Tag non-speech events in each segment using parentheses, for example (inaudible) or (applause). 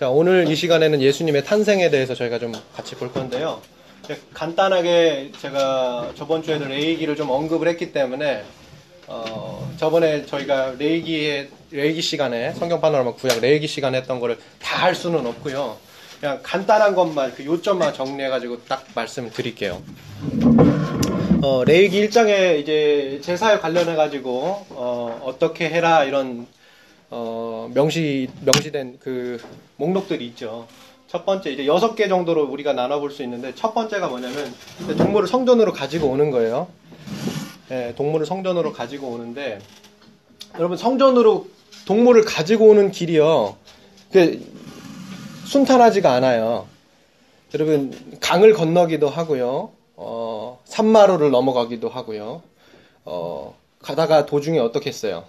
자, 오늘 이 시간에는 예수님의 탄생에 대해서 저희가 좀 같이 볼 건데요. 간단하게 제가 저번 주에는 레이기를 좀 언급을 했기 때문에 어, 저번에 저희가 레이기의 레이기 시간에 성경 파노라마 구약 레이기 시간에 했던 거를 다 할 수는 없고요. 그냥 간단한 것만 그 요점만 정리해 가지고 딱 말씀을 드릴게요. 어, 레이기 1장에 이제 제사에 관련해 가지고 어, 어떻게 해라 이런 어, 명시 명시된 그 목록들이 있죠. 첫 번째 이제 여섯 개 정도로 우리가 나눠볼 수 있는데 첫 번째가 뭐냐면 동물을 성전으로 가지고 오는 거예요. 네, 동물을 성전으로 가지고 오는데 여러분 성전으로 동물을 가지고 오는 길이요. 그 순탄하지가 않아요. 여러분 강을 건너기도 하고요. 어, 산마루를 넘어가기도 하고요. 어, 가다가 도중에 어떻게 했어요?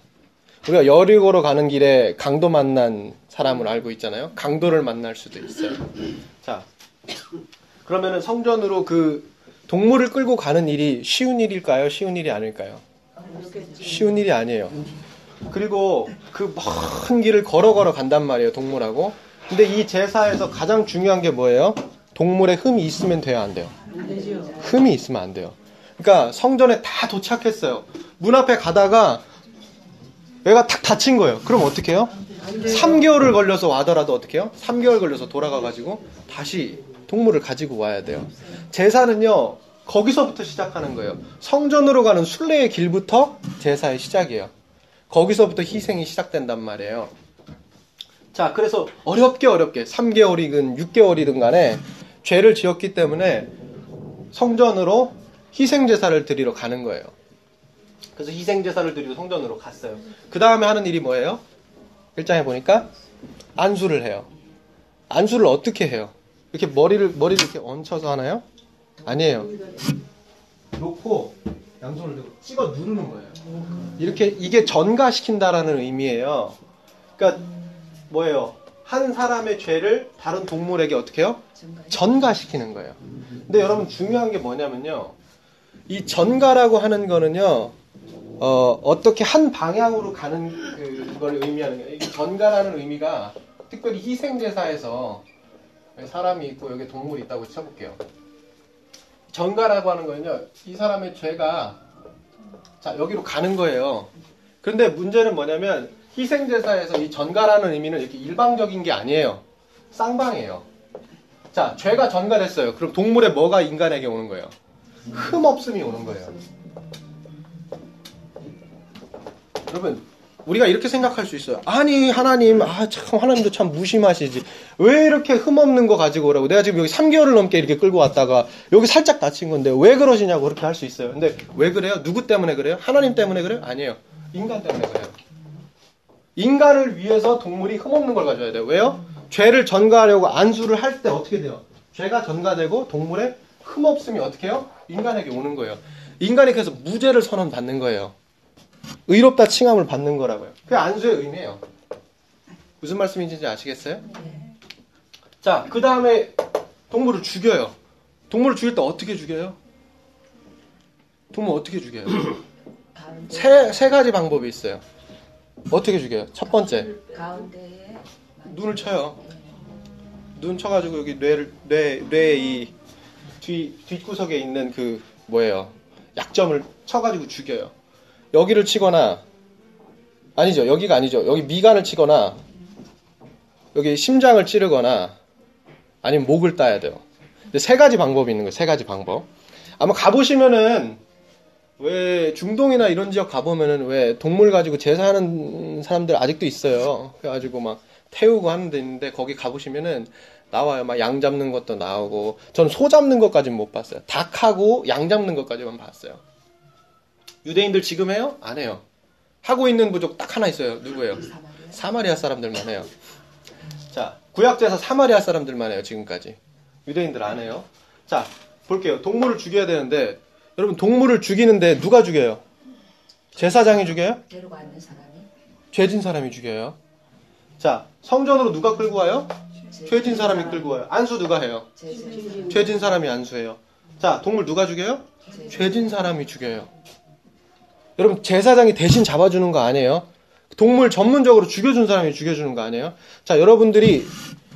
우리가 여리고로 가는 길에 강도 만난 사람을 알고 있잖아요. 강도를 만날 수도 있어요. 자, 그러면은 성전으로 그 동물을 끌고 가는 일이 쉬운 일일까요? 쉬운 일이 아닐까요? 쉬운 일이 아니에요. 그리고 그 먼 길을 걸어 걸어 간단 말이에요, 동물하고. 근데 이 제사에서 가장 중요한 게 뭐예요? 동물의 흠이 있으면 돼요, 안 돼요? 흠이 있으면 안 돼요. 그러니까 성전에 다 도착했어요. 문 앞에 가다가 얘가 탁 다친 거예요. 그럼 어떻게 해요? 3개월을 걸려서 와더라도 어떻게 해요? 3개월 걸려서 돌아가가지고 다시 동물을 가지고 와야 돼요. 제사는요, 거기서부터 시작하는 거예요. 성전으로 가는 순례의 길부터 제사의 시작이에요. 거기서부터 희생이 시작된단 말이에요. 자, 그래서 어렵게 어렵게 3개월이든 6개월이든 간에 죄를 지었기 때문에 성전으로 희생 제사를 드리러 가는 거예요. 그래서 희생제사를 드리고 성전으로 갔어요. 그 다음에 하는 일이 뭐예요? 일장에 보니까 안수를 해요. 안수를 어떻게 해요? 이렇게 머리를 머리를 이렇게 얹혀서 하나요? 아니에요. 놓고 양손을 들고 찍어 누르는 거예요. 이렇게 이게 전가시킨다라는 의미예요. 그러니까 뭐예요? 한 사람의 죄를 다른 동물에게 어떻게 해요? 전가시키는 거예요. 근데 여러분 중요한 게 뭐냐면요. 이 전가라고 하는 거는요. 어, 어떻게 한 방향으로 가는 그걸 의미하는 거예요. 이 전가라는 의미가 특별히 희생제사에서 사람이 있고 여기 동물이 있다고 쳐볼게요. 전가라고 하는 거는요. 이 사람의 죄가 자 여기로 가는 거예요. 그런데 문제는 뭐냐면 희생제사에서 이 전가라는 의미는 이렇게 일방적인 게 아니에요. 쌍방이에요. 자 죄가 전가됐어요. 그럼 동물의 뭐가 인간에게 오는 거예요? 흠 없음이 오는 거예요. 여러분 우리가 이렇게 생각할 수 있어요. 아니 하나님 아 참 하나님도 참 무심하시지. 왜 이렇게 흠없는 거 가지고 오라고. 내가 지금 여기 3개월을 넘게 이렇게 끌고 왔다가 여기 살짝 다친 건데 왜 그러시냐고 그렇게 할 수 있어요. 근데 왜 그래요? 누구 때문에 그래요? 하나님 때문에 그래요? 아니에요. 인간 때문에 그래요. 인간을 위해서 동물이 흠없는 걸 가져야 돼요. 왜요? 죄를 전가하려고 안수를 할 때 어떻게 돼요? 죄가 전가되고 동물의 흠없음이 어떻게 해요? 인간에게 오는 거예요. 인간이 그래서 무죄를 선언받는 거예요. 의롭다 칭함을 받는 거라고요. 그게 안수의 의미예요. 무슨 말씀인지 아시겠어요? 자, 그 다음에 동물을 죽여요. 동물을 죽일 때 어떻게 죽여요? 동물 어떻게 죽여요? 세, 세 가지 방법이 있어요. 어떻게 죽여요? 첫 번째. 가운데에 눈을 쳐요. 눈 쳐가지고 여기 뇌를, 뇌, 뇌의 뒤, 뒷구석에 있는 그, 뭐예요. 약점을 쳐가지고 죽여요. 여기를 치거나 아니죠. 여기가 아니죠. 여기 미간을 치거나 여기 심장을 찌르거나 아니면 목을 따야 돼요. 근데 세 가지 방법이 있는 거예요. 세 가지 방법. 아마 가보시면은 왜 중동이나 이런 지역 가보면은 왜 동물 가지고 제사하는 사람들 아직도 있어요. 그래가지고 막 태우고 하는 데 있는데 거기 가보시면은 나와요. 막 양 잡는 것도 나오고 전 소 잡는 것까지는 못 봤어요. 닭하고 양 잡는 것까지만 봤어요. 유대인들 지금 해요? 안 해요. 하고 있는 부족 딱 하나 있어요. 누구예요? 사마리아 사람들만 해요. 자, 구약제에서 사마리아 사람들만 해요. 지금까지. 유대인들 안 해요. 자, 볼게요. 동물을 죽여야 되는데 여러분 동물을 죽이는데 누가 죽여요? 제사장이 죽여요? 죄진 사람이 죽여요. 자, 성전으로 누가 끌고 와요? 죄진 사람이 끌고 와요. 안수 누가 해요? 죄진 사람이 안수해요. 자, 동물 누가 죽여요? 죄진 사람이 죽여요. 여러분, 제사장이 대신 잡아주는 거 아니에요? 동물 전문적으로 죽여준 사람이 죽여주는 거 아니에요? 자, 여러분들이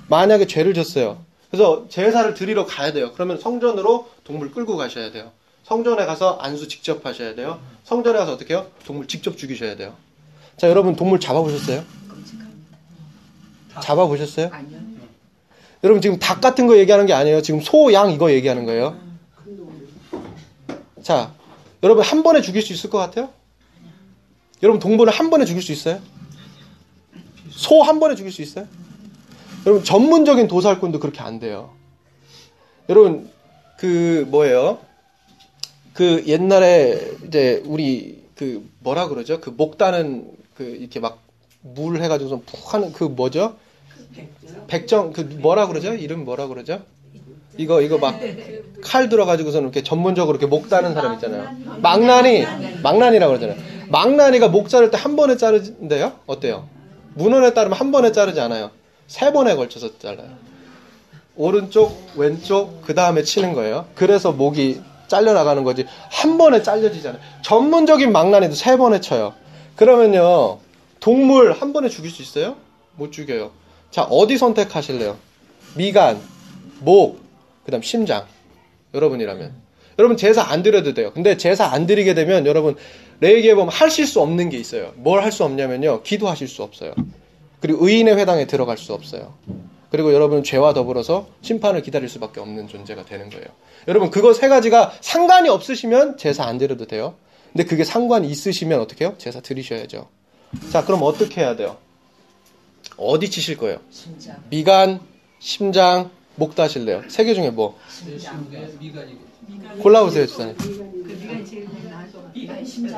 만약에 죄를 졌어요. 그래서 제사를 드리러 가야 돼요. 그러면 성전으로 동물 끌고 가셔야 돼요. 성전에 가서 안수 직접 하셔야 돼요. 성전에 가서 어떻게 해요? 동물 직접 죽이셔야 돼요. 자, 여러분 동물 잡아보셨어요? 잡아보셨어요? 아니요. 여러분 지금 닭 같은 거 얘기하는 게 아니에요. 지금 소, 양 이거 얘기하는 거예요. 자, 여러분 한 번에 죽일 수 있을 것 같아요? 여러분 동물을 한 번에 죽일 수 있어요? 소 한 번에 죽일 수 있어요? 여러분 전문적인 도살꾼도 그렇게 안 돼요. 여러분 그 뭐예요? 그 옛날에 이제 우리 그 뭐라 그러죠? 그목 따는 그 이렇게 막 물 해가지고서 푹 하는 그 뭐죠? 백정 그 뭐라 그러죠? 이름 뭐라 그러죠? 이거 이거 막 칼 들어가지고서는 이렇게 전문적으로 이렇게 목 따는 사람 있잖아요. 망나니 망나니라고 그러잖아요. 망나니가 목 자를 때 한 번에 자르는데요? 어때요? 문헌에 따르면 한 번에 자르지 않아요. 세 번에 걸쳐서 잘라요. 오른쪽, 왼쪽, 그 다음에 치는 거예요. 그래서 목이 잘려나가는 거지. 한 번에 잘려지잖아요. 전문적인 망나니도 세 번에 쳐요. 그러면요, 동물 한 번에 죽일 수 있어요? 못 죽여요. 자, 어디 선택하실래요? 미간, 목, 그 다음 심장. 여러분이라면. 여러분 제사 안 드려도 돼요. 근데 제사 안 드리게 되면 여러분 레이기에 보면 하실 수 없는 게 있어요. 뭘 할 수 없냐면요. 기도하실 수 없어요. 그리고 의인의 회당에 들어갈 수 없어요. 그리고 여러분은 죄와 더불어서 심판을 기다릴 수밖에 없는 존재가 되는 거예요. 여러분 그거 세 가지가 상관이 없으시면 제사 안 드려도 돼요. 근데 그게 상관이 있으시면 어떻게 해요? 제사 드리셔야죠. 자, 그럼 어떻게 해야 돼요? 어디 치실 거예요? 심장. 미간, 심장, 목 다실래요? 세 개 중에 뭐? 골라보세요, 주사님.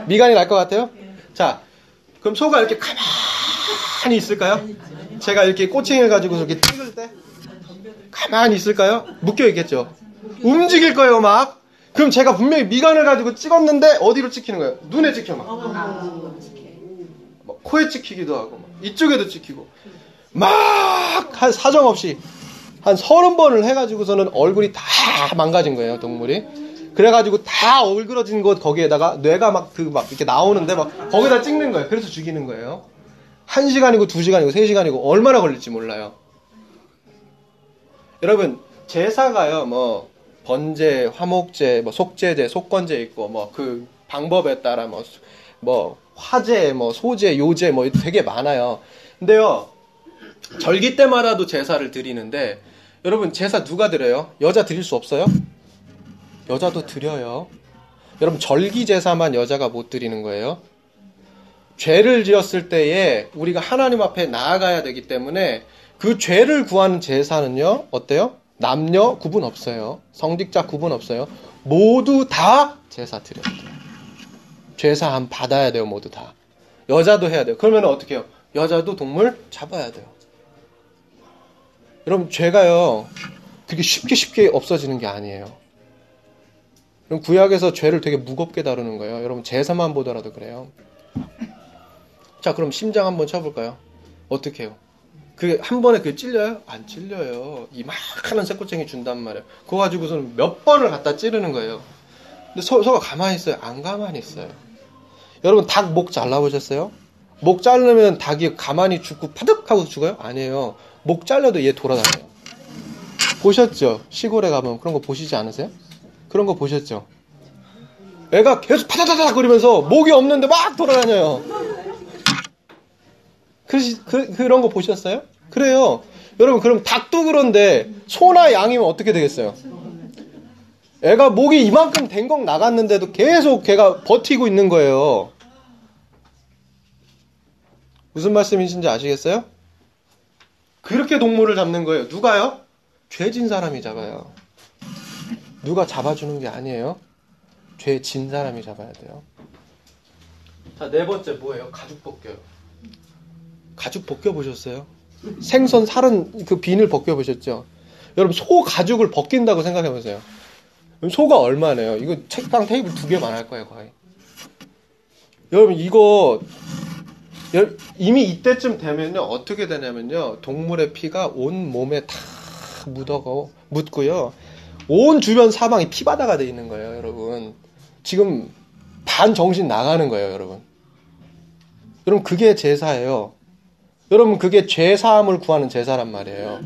미간이 날 것 같아요? 자, 그럼 소가 이렇게 가만히 있을까요? 제가 이렇게 꼬챙이를 가지고 이렇게 찍을 때 가만히 있을까요? 묶여 있겠죠. 움직일 거예요, 막. 그럼 제가 분명히 미간을 가지고 찍었는데 어디로 찍히는 거예요? 눈에 찍혀 막. 막 코에 찍히기도 하고 막 이쪽에도 찍히고 막한 사정 없이 한 서른 번을 해가지고서는 얼굴이 다 망가진 거예요 동물이. 그래가지고 다 얼그러진 곳 거기에다가 뇌가 막그 막 이렇게 나오는데 막 거기다 찍는 거예요. 그래서 죽이는 거예요. 한 시간이고 두 시간이고 세 시간이고 얼마나 걸릴지 몰라요. 여러분 제사가요 뭐 번제 화목제 뭐 속제제 속건제 있고 뭐 그 방법에 따라 뭐 뭐 화제, 뭐 소제, 요제 뭐 되게 많아요. 근데요 절기 때마다도 제사를 드리는데 여러분 제사 누가 드려요? 여자 드릴 수 없어요? 여자도 드려요. 여러분 절기 제사만 여자가 못 드리는 거예요. 죄를 지었을 때에 우리가 하나님 앞에 나아가야 되기 때문에 그 죄를 구하는 제사는요 어때요? 남녀 구분 없어요. 성직자 구분 없어요. 모두 다 제사 드려야 돼요. 죄사함 받아야 돼요, 모두 다. 여자도 해야 돼요. 그러면 어떻게 해요? 여자도 동물 잡아야 돼요. 여러분, 죄가요, 그렇게 쉽게 쉽게 없어지는 게 아니에요. 그럼 구약에서 죄를 되게 무겁게 다루는 거예요. 여러분, 제사만 보더라도 그래요. 자, 그럼 심장 한번 쳐볼까요? 어떻게 해요? 그, 한 번에 그 찔려요? 안 찔려요. 이만한 새꼬챙이 준단 말이에요. 그거 가지고서는 몇 번을 갖다 찌르는 거예요. 근데 소, 소가 가만히 있어요? 안 가만히 있어요. 여러분 닭 목 잘라보셨어요? 목 자르면 닭이 가만히 죽고 파득 하고 죽어요? 아니에요. 목 잘려도 얘 돌아다녀요. 보셨죠? 시골에 가면 그런 거 보시지 않으세요? 그런 거 보셨죠? 애가 계속 파다다닥 거리면서 목이 없는데 막 돌아다녀요. 그, 그, 그런 거 보셨어요? 그래요. 여러분 그럼 닭도 그런데 소나 양이면 어떻게 되겠어요? 애가 목이 이만큼 댕걱 나갔는데도 계속 걔가 버티고 있는 거예요. 무슨 말씀이신지 아시겠어요? 그렇게 동물을 잡는 거예요. 누가요? 죄진 사람이 잡아요. 누가 잡아주는 게 아니에요. 죄 진 사람이 잡아야 돼요. 자, 네 번째 뭐예요? 가죽 벗겨요. 가죽 벗겨 보셨어요? 생선 살은 그 비늘 벗겨 보셨죠? 여러분 소 가죽을 벗긴다고 생각해 보세요. 소가 얼마네요? 이거 책방 테이블 두 개만 할 거예요, 거의. 여러분, 이거, 여- 이미 이때쯤 되면요, 어떻게 되냐면요, 동물의 피가 온 몸에 다 묻어고, 묻고요, 온 주변 사방이 피바다가 돼 있는 거예요, 여러분. 지금 반 정신 나가는 거예요, 여러분. 여러분, 그게 제사예요. 여러분, 그게 죄 사함을 구하는 제사란 말이에요.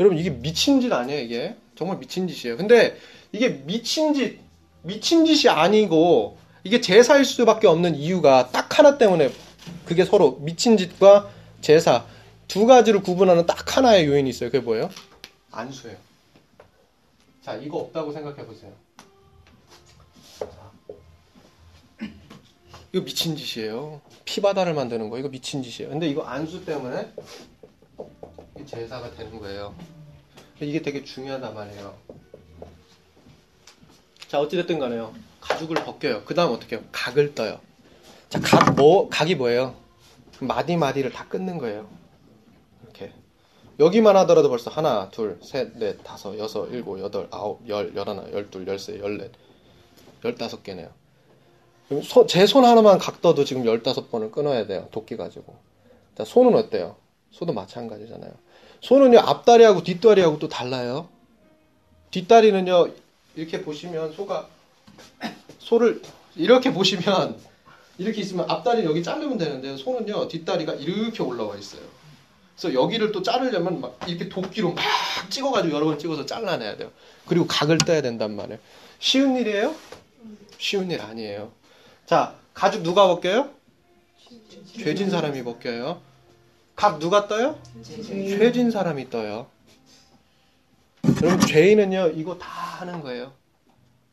여러분 이게 미친 짓 아니에요 이게 정말 미친 짓이에요 근데 이게 미친 짓 미친 짓이 아니고 이게 제사일 수밖에 없는 이유가 딱 하나 때문에 그게 서로 미친 짓과 제사. 두 가지를 구분하는 딱 하나의 요인이 있어요. 그게 뭐예요? 안수예요. 자 이거 없다고 생각해 보세요. 이거 미친 짓이에요. 피바다를 만드는 거. 이거 미친 짓이에요. 근데 이거 안수 때문에 제사가 되는 거예요. 이게 되게 중요하단 말이에요. 자, 어찌됐든 간에요. 가죽을 벗겨요. 그 다음 어떻게 해요? 각을 떠요. 자, 각, 뭐, 각이 뭐예요? 마디마디를 다 끊는 거예요. 이렇게. 여기만 하더라도 벌써 하나, 둘, 셋, 넷, 다섯, 여섯, 일곱, 여덟, 아홉, 열, 열하나, 열둘, 열세, 열넷, 열다섯 개네요. 제 손 하나만 각 떠도 지금 열다섯 번을 끊어야 돼요. 도끼 가지고. 자, 손은 어때요? 손도 마찬가지잖아요. 손은요 앞다리하고 뒷다리하고 또 달라요. 뒷다리는요 이렇게 보시면 소가 소를 이렇게 보시면 이렇게 있으면 앞다리 여기 자르면 되는데 손은요 뒷다리가 이렇게 올라와 있어요. 그래서 여기를 또 자르려면 막 이렇게 도끼로 막 찍어가지고 여러 번 찍어서 잘라내야 돼요. 그리고 각을 떼야 된단 말이에요. 쉬운 일이에요? 쉬운 일 아니에요. 자 가죽 누가 벗겨요? 죄진 사람이 벗겨요. 각 누가 떠요? 죄진 사람이 떠요. 여러분 죄인은요 이거 다 하는 거예요.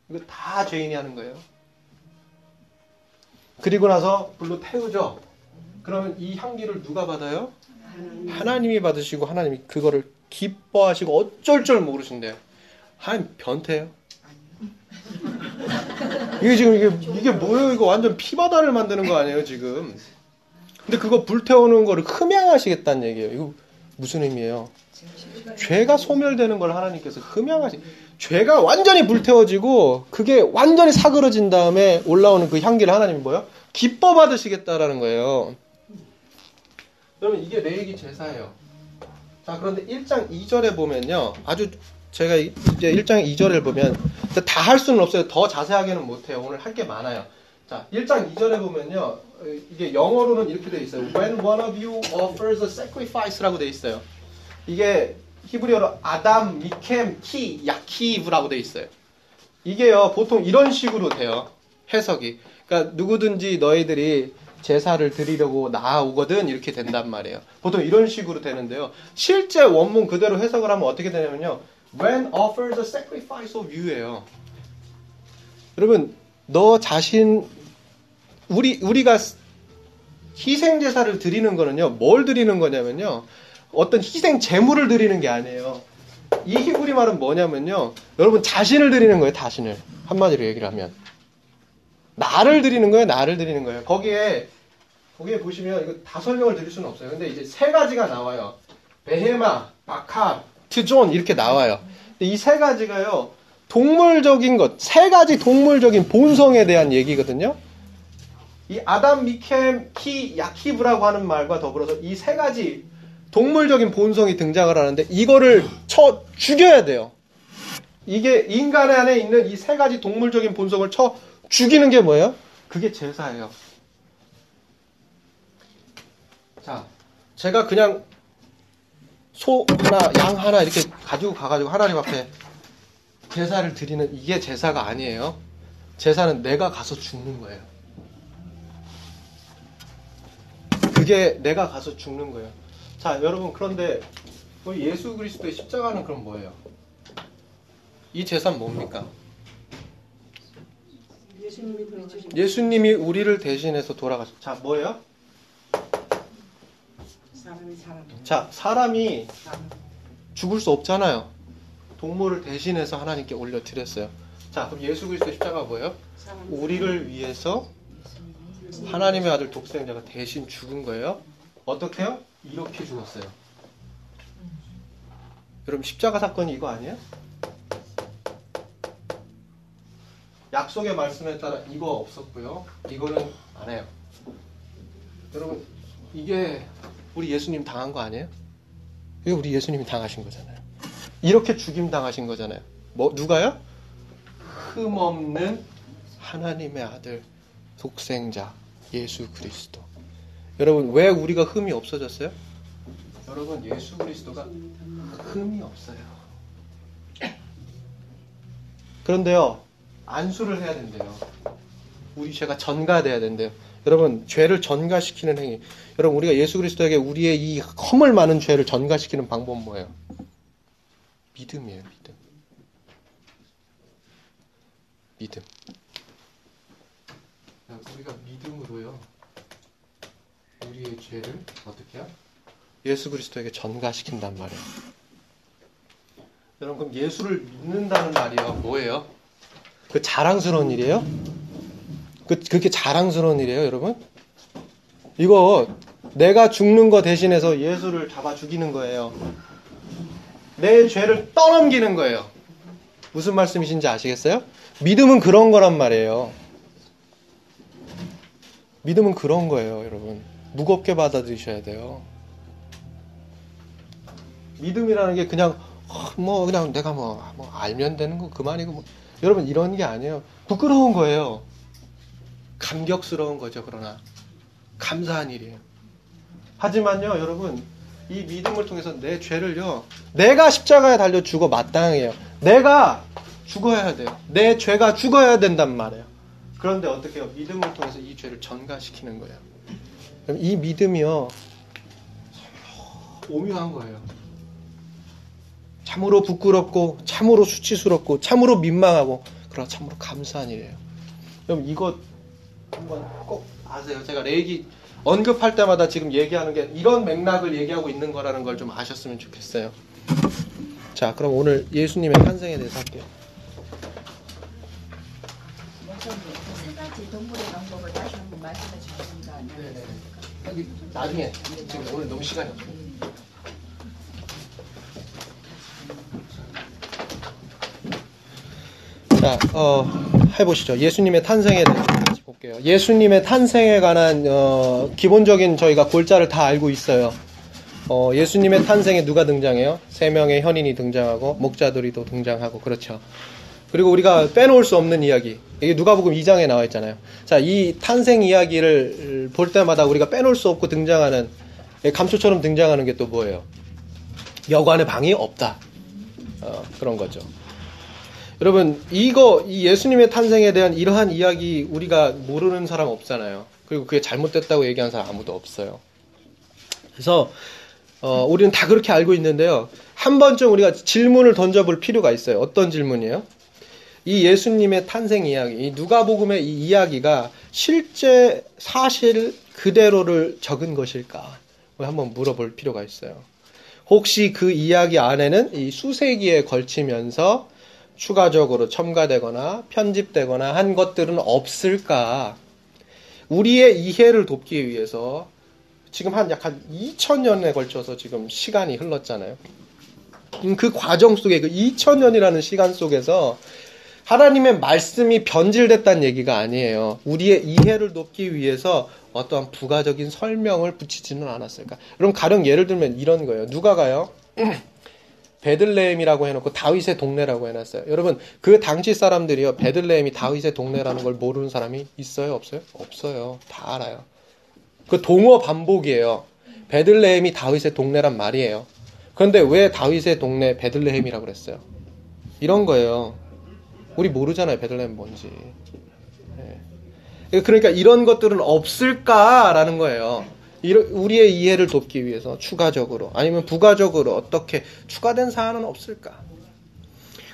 이거 다 죄인이 하는 거예요. 그리고 나서 불로 태우죠. 그러면 이 향기를 누가 받아요? 하나님이 받으시고 하나님이 그거를 기뻐하시고 어쩔 줄 모르신대요. 하나님 변태예요. (laughs) 이게 지금 이게 이게 뭐예요? 이거 완전 피바다를 만드는 거 아니에요 지금? 근데 그거 불태우는 거를 흠양하시겠다는 얘기예요. 이거 무슨 의미예요? 죄가 소멸되는 걸 하나님께서 흠양하시. 죄가 완전히 불태워지고 그게 완전히 사그러진 다음에 올라오는 그 향기를 하나님이 뭐요? 기뻐 받으시겠다라는 거예요. 그러면 이게 레이기 제사예요. 자, 그런데 1장 2절에 보면요. 아주 제가 이제 1장 2절을 보면 다 할 수는 없어요. 더 자세하게는 못 해요. 오늘 할 게 많아요. 자, 1장 2절에 보면요. 이게 영어로는 이렇게 돼 있어요. When one of you offers a sacrifice라고 돼 있어요. 이게 히브리어로 아담, 미켐, 키, 야키브라고 돼 있어요. 이게요. 보통 이런 식으로 돼요. 해석이. 그러니까 누구든지 너희들이 제사를 드리려고 나오거든 이렇게 된단 말이에요. 보통 이런 식으로 되는데요. 실제 원문 그대로 해석을 하면 어떻게 되냐면요. When offers a sacrifice of you예요. 여러분, 너 자신 우리 우리가 희생 제사를 드리는 거는요. 뭘 드리는 거냐면요. 어떤 희생 제물을 드리는 게 아니에요. 이 히브리 말은 뭐냐면요. 여러분 자신을 드리는 거예요. 자신을 한마디로 얘기를 하면 나를 드리는 거예요. 나를 드리는 거예요. 거기에 거기에 보시면 이거 다 설명을 드릴 수는 없어요. 근데 이제 세 가지가 나와요. 베헤마, 바카, 트존 이렇게 나와요. 이 세 가지가요. 동물적인 것, 세 가지 동물적인 본성에 대한 얘기거든요. 이 아담, 미켐, 키, 야키브라고 하는 말과 더불어서 이 세 가지 동물적인 본성이 등장을 하는데 이거를 쳐 죽여야 돼요. 이게 인간 안에 있는 이 세 가지 동물적인 본성을 쳐 죽이는 게 뭐예요? 그게 제사예요. 자, 제가 그냥 소 하나, 양 하나 이렇게 가지고 가가지고 하나님 앞에 제사를 드리는 이게 제사가 아니에요. 제사는 내가 가서 죽는 거예요. 그게 내가 가서 죽는 거예요. 자, 여러분 그런데 우리 예수 그리스도의 십자가는 그럼 뭐예요? 이 제사는 뭡니까? 예수님이 우리를 대신해서 돌아가셨. 자, 뭐예요? 자, 사람이 죽을 수 없잖아요. 동물을 대신해서 하나님께 올려드렸어요. 자, 그럼 예수 그리스도 십자가 뭐예요? 우리를 위해서 하나님의 아들 독생자가 대신 죽은 거예요. 어떻게요? 이렇게 죽었어요. 여러분 십자가 사건이 이거 아니에요? 약속의 말씀에 따라 이거 없었고요. 이거는 안 해요. 여러분 이게 우리 예수님 당한 거 아니에요? 이게 우리 예수님이 당하신 거잖아요. 이렇게 죽임 당하신 거잖아요. 뭐 누가요? 흠없는 하나님의 아들 독생자 예수 그리스도. 여러분 왜 우리가 흠이 없어졌어요? 여러분 예수 그리스도가 흠이 없어요. 그런데요 안수를 해야 된대요. 우리 죄가 전가돼야 된대요. 여러분 죄를 전가시키는 행위. 여러분 우리가 예수 그리스도에게 우리의 이 허물 많은 죄를 전가시키는 방법은 뭐예요? 믿음이에요, 믿음. 믿음. 우리가 믿음으로요. 우리의 죄를 어떻게 해요? 예수 그리스도에게 전가시킨단 말이에요. 여러분 그럼 예수를 믿는다는 말이요 뭐예요? 그 자랑스러운 일이에요? 그 그렇게 자랑스러운 일이에요, 여러분? 이거 내가 죽는 거 대신해서 예수를 잡아 죽이는 거예요. 내 죄를 떠넘기는 거예요. 무슨 말씀이신지 아시겠어요? 믿음은 그런 거란 말이에요. 믿음은 그런 거예요, 여러분. 무겁게 받아들이셔야 돼요. 믿음이라는 게 그냥 어, 뭐 그냥 내가 뭐, 뭐 알면 되는 거 그만이고 뭐. 여러분 이런 게 아니에요. 부끄러운 거예요. 감격스러운 거죠. 그러나 감사한 일이에요. 하지만요, 여러분 이 믿음을 통해서 내 죄를요, 내가 십자가에 달려 죽어 마땅해요. 내가 죽어야 돼요. 내 죄가 죽어야 된단 말이에요. 그런데 어떻게 해요? 믿음을 통해서 이 죄를 전가시키는 거예요. 이 믿음이요, 오묘한 거예요. 참으로 부끄럽고, 참으로 수치스럽고, 참으로 민망하고, 그러나 참으로 감사한 일이에요. 그럼 이거 한번 꼭 아세요. 제가 레이기 언급할 때마다 지금 얘기하는 게 이런 맥락을 얘기하고 있는 거라는 걸 좀 아셨으면 좋겠어요. 자, 그럼 오늘 예수님의 탄생에 대해서 할게요. 목사님 세 가지 동물의 방법을 다시 한번 말씀해 주시는 거 아니에요? 여기 나중에 지금 오늘 너무 시간이 없어요. 자, 어, 해보시죠. 예수님의 탄생에 대해서 같이 볼게요. 예수님의 탄생에 관한 어, 기본적인 저희가 골자를 다 알고 있어요. 어, 예수님의 탄생에 누가 등장해요? 세 명의 현인이 등장하고 목자들이 또 등장하고 그렇죠. 그리고 우리가 빼놓을 수 없는 이야기. 이게 누가복음 2장에 나와 있잖아요. 자, 이 탄생 이야기를 볼 때마다 우리가 빼놓을 수 없고 등장하는 감초처럼 등장하는 게 또 뭐예요? 여관의 방이 없다. 어, 그런 거죠. 여러분, 이거, 이 예수님의 탄생에 대한 이러한 이야기 우리가 모르는 사람 없잖아요. 그리고 그게 잘못됐다고 얘기하는 사람 아무도 없어요. 그래서, 어, 우리는 다 그렇게 알고 있는데요. 한 번쯤 우리가 질문을 던져볼 필요가 있어요. 어떤 질문이에요? 이 예수님의 탄생 이야기, 이 누가복음의 이 이야기가 실제 사실 그대로를 적은 것일까? 한번 물어볼 필요가 있어요. 혹시 그 이야기 안에는 이 수세기에 걸치면서 추가적으로 첨가되거나 편집되거나 한 것들은 없을까? 우리의 이해를 돕기 위해서 지금 한 약한 2000년에 걸쳐서 지금 시간이 흘렀잖아요. 음, 그 과정 속에 그 2000년이라는 시간 속에서 하나님의 말씀이 변질됐다는 얘기가 아니에요. 우리의 이해를 돕기 위해서 어떠한 부가적인 설명을 붙이지는 않았을까. 그럼 가령 예를 들면 이런 거예요. 누가 가요? (clears throat) 베들레헴이라고 해놓고 다윗의 동네라고 해놨어요. 여러분 그 당시 사람들이요 베들레헴이 다윗의 동네라는 걸 모르는 사람이 있어요 없어요? 없어요. 다 알아요. 그 동어 반복이에요. 베들레헴이 다윗의 동네란 말이에요. 그런데 왜 다윗의 동네 베들레헴이라고 그랬어요? 이런 거예요. 우리 모르잖아요 베들레헴 뭔지. 네. 그러니까 이런 것들은 없을까라는 거예요. 우리의 이해를 돕기 위해서 추가적으로 아니면 부가적으로 어떻게 추가된 사안은 없을까?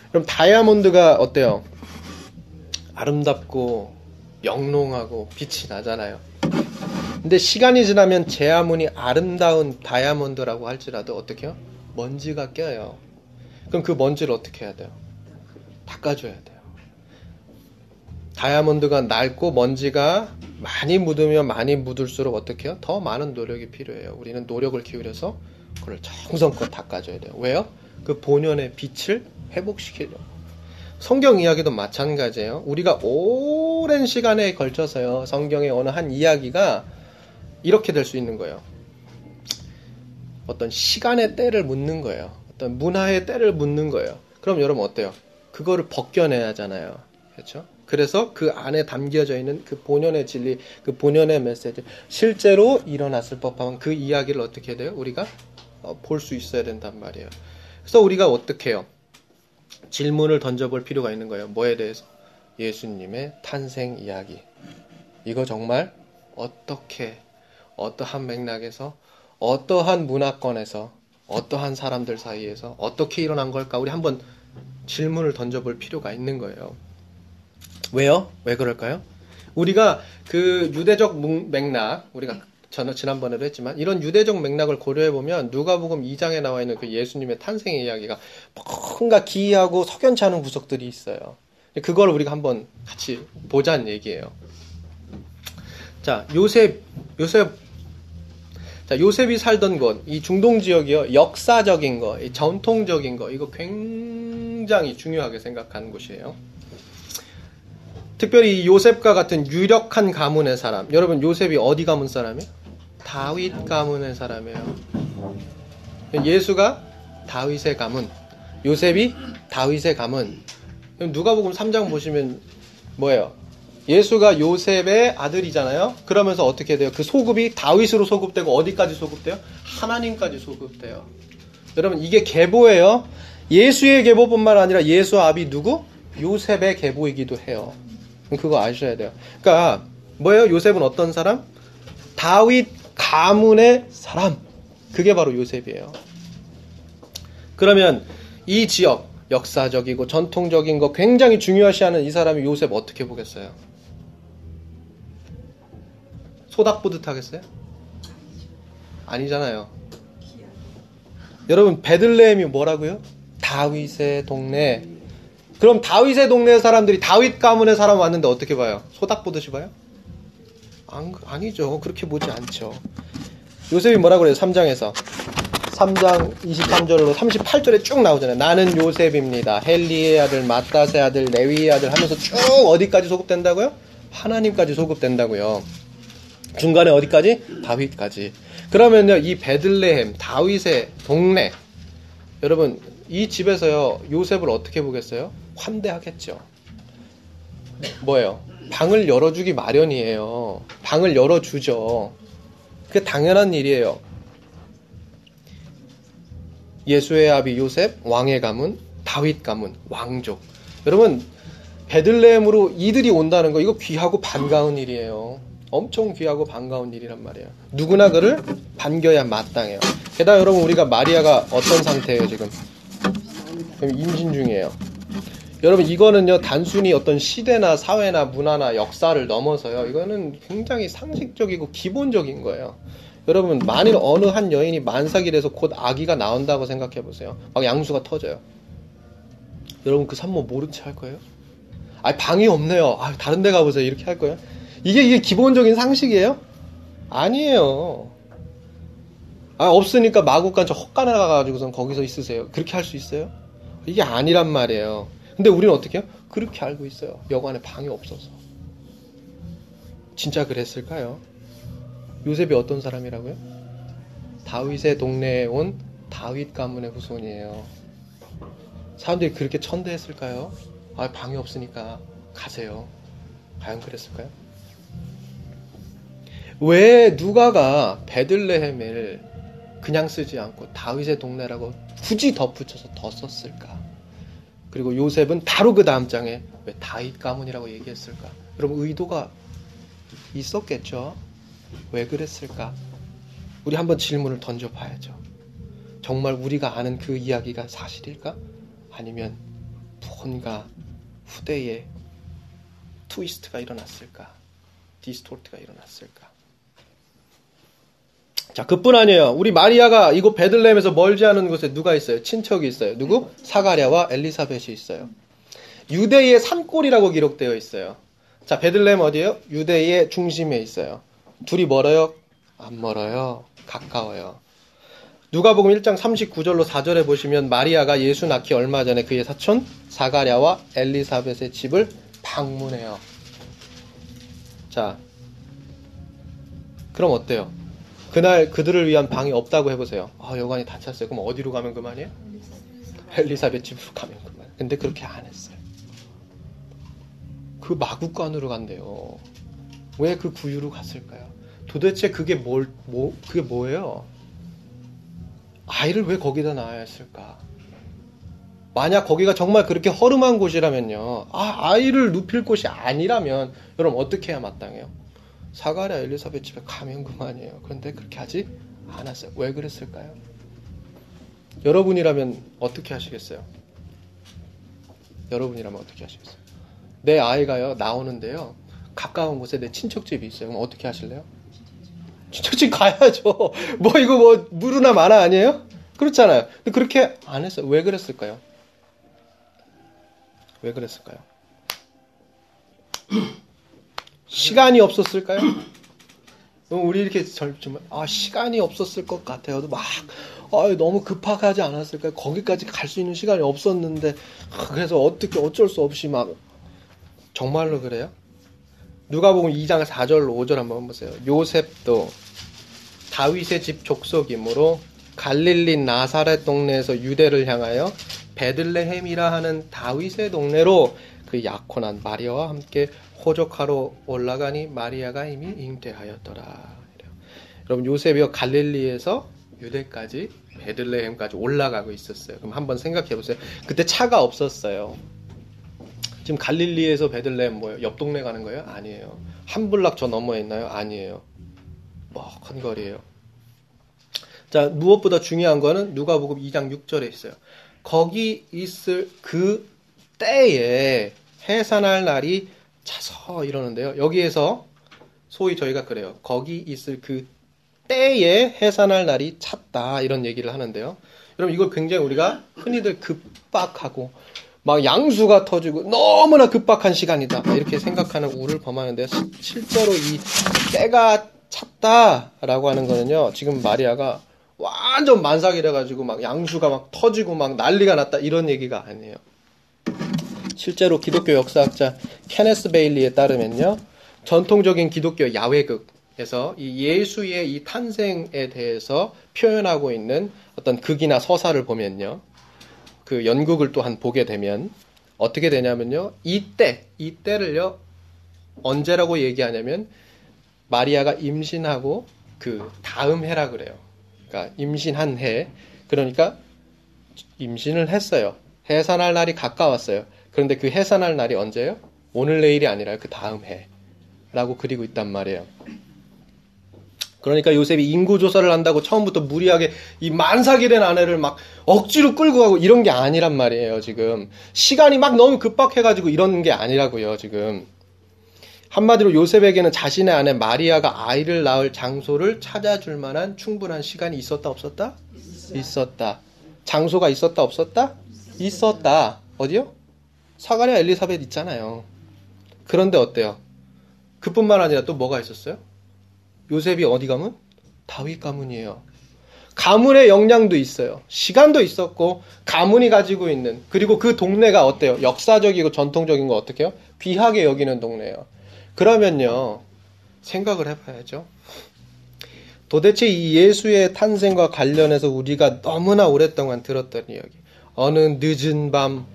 그럼 다이아몬드가 어때요? 아름답고 영롱하고 빛이 나잖아요. 근데 시간이 지나면 제 아무리 아름다운 다이아몬드라고 할지라도 어떻게 해요? 먼지가 껴요. 그럼 그 먼지를 어떻게 해야 돼요? 닦아줘야 돼요. 다이아몬드가 낡고 먼지가 많이 묻으면 많이 묻을수록 어떻게 해요? 더 많은 노력이 필요해요. 우리는 노력을 기울여서 그걸 정성껏 닦아줘야 돼요. 왜요? 그 본연의 빛을 회복시키려고. 성경 이야기도 마찬가지예요. 우리가 오랜 시간에 걸쳐서요. 성경의 어느 한 이야기가 이렇게 될 수 있는 거예요. 어떤 시간의 때를 묻는 거예요. 어떤 문화의 때를 묻는 거예요. 그럼 여러분 어때요? 그거를 벗겨내야 하잖아요. 그렇죠? 그래서 그 안에 담겨져 있는 그 본연의 진리, 그 본연의 메시지, 실제로 일어났을 법한 그 이야기를 어떻게 해야 돼요? 우리가 볼 수 있어야 된단 말이에요. 그래서 우리가 어떻게 해요? 질문을 던져볼 필요가 있는 거예요. 뭐에 대해서? 예수님의 탄생 이야기. 이거 정말 어떻게, 어떠한 맥락에서, 어떠한 문화권에서, 어떠한 사람들 사이에서 어떻게 일어난 걸까? 우리 한번 질문을 던져볼 필요가 있는 거예요. 왜요? 왜 그럴까요? 우리가 그 유대적 문- 맥락, 우리가 저는 지난번에도 했지만 이런 유대적 맥락을 고려해 보면 누가복음 2장에 나와 있는 그 예수님의 탄생의 이야기가 뭔가 기이하고 석연치 않은 구석들이 있어요. 그걸 우리가 한번 같이 보자는 얘기예요. 자, 요셉, 요셉, 자, 요셉이 살던 곳, 이 중동 지역이요, 역사적인 거, 이 전통적인 거, 이거 굉장히 중요하게 생각하는 곳이에요. 특별히 이 요셉과 같은 유력한 가문의 사람. 여러분, 요셉이 어디 가문 사람이에요? 다윗 가문의 사람이에요. 예수가 다윗의 가문, 요셉이 다윗의 가문. 누가복음 3장 보시면 뭐예요? 예수가 요셉의 아들이잖아요. 그러면서 어떻게 돼요? 그 소급이 다윗으로 소급되고 어디까지 소급돼요? 하나님까지 소급돼요. 여러분 이게 계보예요. 예수의 계보뿐만 아니라 예수 아비 누구? 요셉의 계보이기도 해요. 그거 아셔야 돼요. 그러니까 뭐예요? 요셉은 어떤 사람? 다윗 가문의 사람. 그게 바로 요셉이에요. 그러면 이 지역 역사적이고 전통적인 거 굉장히 중요시하는 이 사람이 요셉 어떻게 보겠어요? 소닥 보듯 하겠어요? 아니잖아요. 여러분 베들레헴이 뭐라고요? 다윗의 동네. 그럼 다윗의 동네 사람들이 다윗 가문의 사람 왔는데 어떻게 봐요? 소닥 보듯이 봐요? 안, 아니죠. 그렇게 보지 않죠. 요셉이 뭐라 그래요? 3장에서. 3장 23절로 38절에 쭉 나오잖아요. 나는 요셉입니다. 헬리의 아들, 마따세 아들, 레위의 아들 하면서 쭉 어디까지 소급된다고요? 하나님까지 소급된다고요. 중간에 어디까지? 다윗까지. 그러면요, 이 베들레헴, 다윗의 동네. 여러분, 이 집에서요, 요셉을 어떻게 보겠어요? 환대하겠죠. 뭐예요? 방을 열어주기 마련이에요. 방을 열어주죠. 그게 당연한 일이에요. 예수의 아비 요셉, 왕의 가문, 다윗 가문, 왕족. 여러분, 베들레헴으로 이들이 온다는 거, 이거 귀하고 반가운 일이에요. 엄청 귀하고 반가운 일이란 말이에요. 누구나 그를 반겨야 마땅해요. 게다가 여러분, 우리가 마리아가 어떤 상태예요, 지금? 지금 임신 중이에요. 여러분, 이거는요, 단순히 어떤 시대나 사회나 문화나 역사를 넘어서요, 이거는 굉장히 상식적이고 기본적인 거예요. 여러분 만일 어느 한 여인이 만삭이 돼서 곧 아기가 나온다고 생각해 보세요. 막 양수가 터져요. 여러분 그 산모 모른 채 할 거예요? 아 방이 없네요. 아 다른 데 가보세요. 이렇게 할 거예요? 이게 이게 기본적인 상식이에요? 아니에요. 아 없으니까 마구간 저 헛간에 가가지고선 거기서 있으세요. 그렇게 할 수 있어요? 이게 아니란 말이에요. 근데 우리는 어떻게 해요? 그렇게 알고 있어요. 여관에 방이 없어서. 진짜 그랬을까요? 요셉이 어떤 사람이라고요? 다윗의 동네에 온 다윗 가문의 후손이에요. 사람들이 그렇게 천대했을까요? 아, 방이 없으니까 가세요. 과연 그랬을까요? 왜 누가가 베들레헴을 그냥 쓰지 않고 다윗의 동네라고 굳이 덧붙여서 더 썼을까? 그리고 요셉은 바로 그 다음 장에 왜 다윗 가문이라고 얘기했을까? 여러분 의도가 있었겠죠? 왜 그랬을까? 우리 한번 질문을 던져봐야죠. 정말 우리가 아는 그 이야기가 사실일까? 아니면 뭔가 후대에 트위스트가 일어났을까? 디스토트가 일어났을까? 자, 그뿐 아니에요. 우리 마리아가 이곳 베들레헴에서 멀지 않은 곳에 누가 있어요? 친척이 있어요. 누구? 사가랴와 엘리사벳이 있어요. 유대의 산골이라고 기록되어 있어요. 자, 베들레헴 어디예요? 유대의 중심에 있어요. 둘이 멀어요? 안 멀어요. 가까워요. 누가복음 1장 39절로 4절에 보시면 마리아가 예수 낳기 얼마 전에 그의 사촌 사가랴와 엘리사벳의 집을 방문해요. 자, 그럼 어때요? 그날 그들을 위한 방이 없다고 해보세요. 아, 여관이 다 찼어요. 그럼 어디로 가면 그만이에요? 엘리사벳 집으로 가면 그만. 근데 그렇게 안 했어요. 그 마구간으로 간대요. 왜 그 구유로 갔을까요? 도대체 그게 뭘, 뭐, 그게 뭐예요? 아이를 왜 거기다 낳아야 했을까? 만약 거기가 정말 그렇게 허름한 곳이라면요. 아, 아이를 눕힐 곳이 아니라면 여러분 어떻게 해야 마땅해요? 사가랴 엘리사벳 집에 가면 그만이에요. 그런데 그렇게 하지 않았어요. 왜 그랬을까요? 여러분이라면 어떻게 하시겠어요? 여러분이라면 어떻게 하시겠어요? 내 아이가요 나오는데요 가까운 곳에 내 친척집이 있어요. 그럼 어떻게 하실래요? 친척집 가야죠. (laughs) 뭐 이거 뭐 무르나 마나 아니에요? 그렇잖아요. 근데 그렇게 안 했어요. 왜 그랬을까요? 왜 그랬을까요? 시간이 없었을까요? 우리 이렇게 젊지만 아 시간이 없었을 것 같아요. 막 아, 너무 급하지 않았을까요? 거기까지 갈 수 있는 시간이 없었는데 아, 그래서 어떻게 어쩔 수 없이 막 정말로 그래요? 누가 보면 2장 4절 5절 한번 보세요. 요셉도 다윗의 집 족속이므로 갈릴리 나사렛 동네에서 유대를 향하여 베들레헴이라 하는 다윗의 동네로 그 약혼한 마리아와 함께 호적하러 올라가니 마리아가 이미 잉태하였더라. 여러분 요셉이요 갈릴리에서 유대까지 베들레헴까지 올라가고 있었어요. 그럼 한번 생각해 보세요. 그때 차가 없었어요. 지금 갈릴리에서 베들레헴 뭐예요? 옆 동네 가는 거예요? 아니에요. 한 블락 저 너머에 있나요? 아니에요. 뭐큰 거리예요. 자, 무엇보다 중요한 거는 누가복음 2장 6절에 있어요. 거기 있을 그 때에 해산할 날이 차서 이러는데요. 여기에서 소위 저희가 그래요. 거기 있을 그 때에 해산할 날이 찼다 이런 얘기를 하는데요. 여러분 이걸 굉장히 우리가 흔히들 급박하고 막 양수가 터지고 너무나 급박한 시간이다 이렇게 생각하는 우를 범하는데 실제로 이 때가 찼다라고 하는 거는요. 지금 마리아가 완전 만삭이래 가지고 막 양수가 막 터지고 막 난리가 났다 이런 얘기가 아니에요. 실제로 기독교 역사학자 케네스 베일리에 따르면요. 전통적인 기독교 야외극에서 이 예수의 이 탄생에 대해서 표현하고 있는 어떤 극이나 서사를 보면요. 그 연극을 또한 보게 되면 어떻게 되냐면요. 이때, 이때를요. 언제라고 얘기하냐면 마리아가 임신하고 그 다음 해라 그래요. 그러니까 임신한 해. 그러니까 임신을 했어요. 해산할 날이 가까웠어요. 그런데 그 해산할 날이 언제예요? 오늘 내일이 아니라 그 다음 해라고 그리고 있단 말이에요. 그러니까 요셉이 인구 조사를 한다고 처음부터 무리하게 이 만삭이 된 아내를 막 억지로 끌고 가고 이런 게 아니란 말이에요, 지금. 시간이 막 너무 급박해 가지고 이런 게 아니라고요, 지금. 한마디로 요셉에게는 자신의 아내 마리아가 아이를 낳을 장소를 찾아줄 만한 충분한 시간이 있었다, 없었다? 있었다. 장소가 있었다, 없었다? 있었다. 어디요? 사가랴 엘리사벳 있잖아요. 그런데 어때요? 그뿐만 아니라 또 뭐가 있었어요? 요셉이 어디 가문? 다윗 가문이에요. 가문의 역량도 있어요. 시간도 있었고 가문이 가지고 있는 그리고 그 동네가 어때요? 역사적이고 전통적인 거 어떻게 해요? 귀하게 여기는 동네예요. 그러면요. 생각을 해봐야죠. 도대체 이 예수의 탄생과 관련해서 우리가 너무나 오랫동안 들었던 이야기. 어느 늦은 밤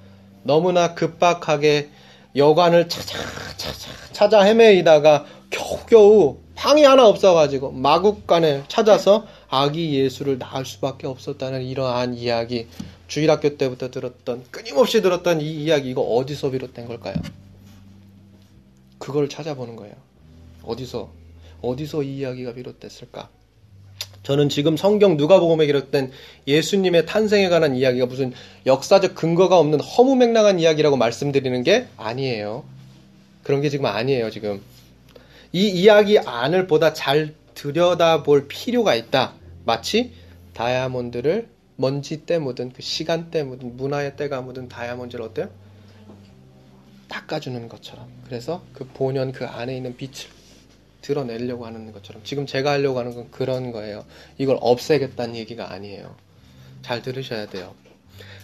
너무나 급박하게 여관을 찾아 찾아 찾아 헤매이다가 겨우겨우 방이 하나 없어가지고 마국간에 찾아서 아기 예수를 낳을 수밖에 없었다는 이러한 이야기 주일학교 때부터 들었던 끊임없이 들었던 이 이야기 이거 어디서 비롯된 걸까요? 그걸 찾아보는 거예요. 어디서 어디서 이 이야기가 비롯됐을까? 저는 지금 성경 누가복음에 기록된 예수님의 탄생에 관한 이야기가 무슨 역사적 근거가 없는 허무맹랑한 이야기라고 말씀드리는 게 아니에요. 그런 게 지금 아니에요, 지금. 이 이야기 안을 보다 잘 들여다볼 필요가 있다. 마치 다이아몬드를 먼지 때 묻은 그 시간 때 묻은 문화의 때가 묻은 다이아몬드를 어때요? 닦아주는 것처럼. 그래서 그 본연 그 안에 있는 빛을 드러내려고 하는 것처럼. 지금 제가 하려고 하는 건 그런 거예요. 이걸 없애겠다는 얘기가 아니에요. 잘 들으셔야 돼요.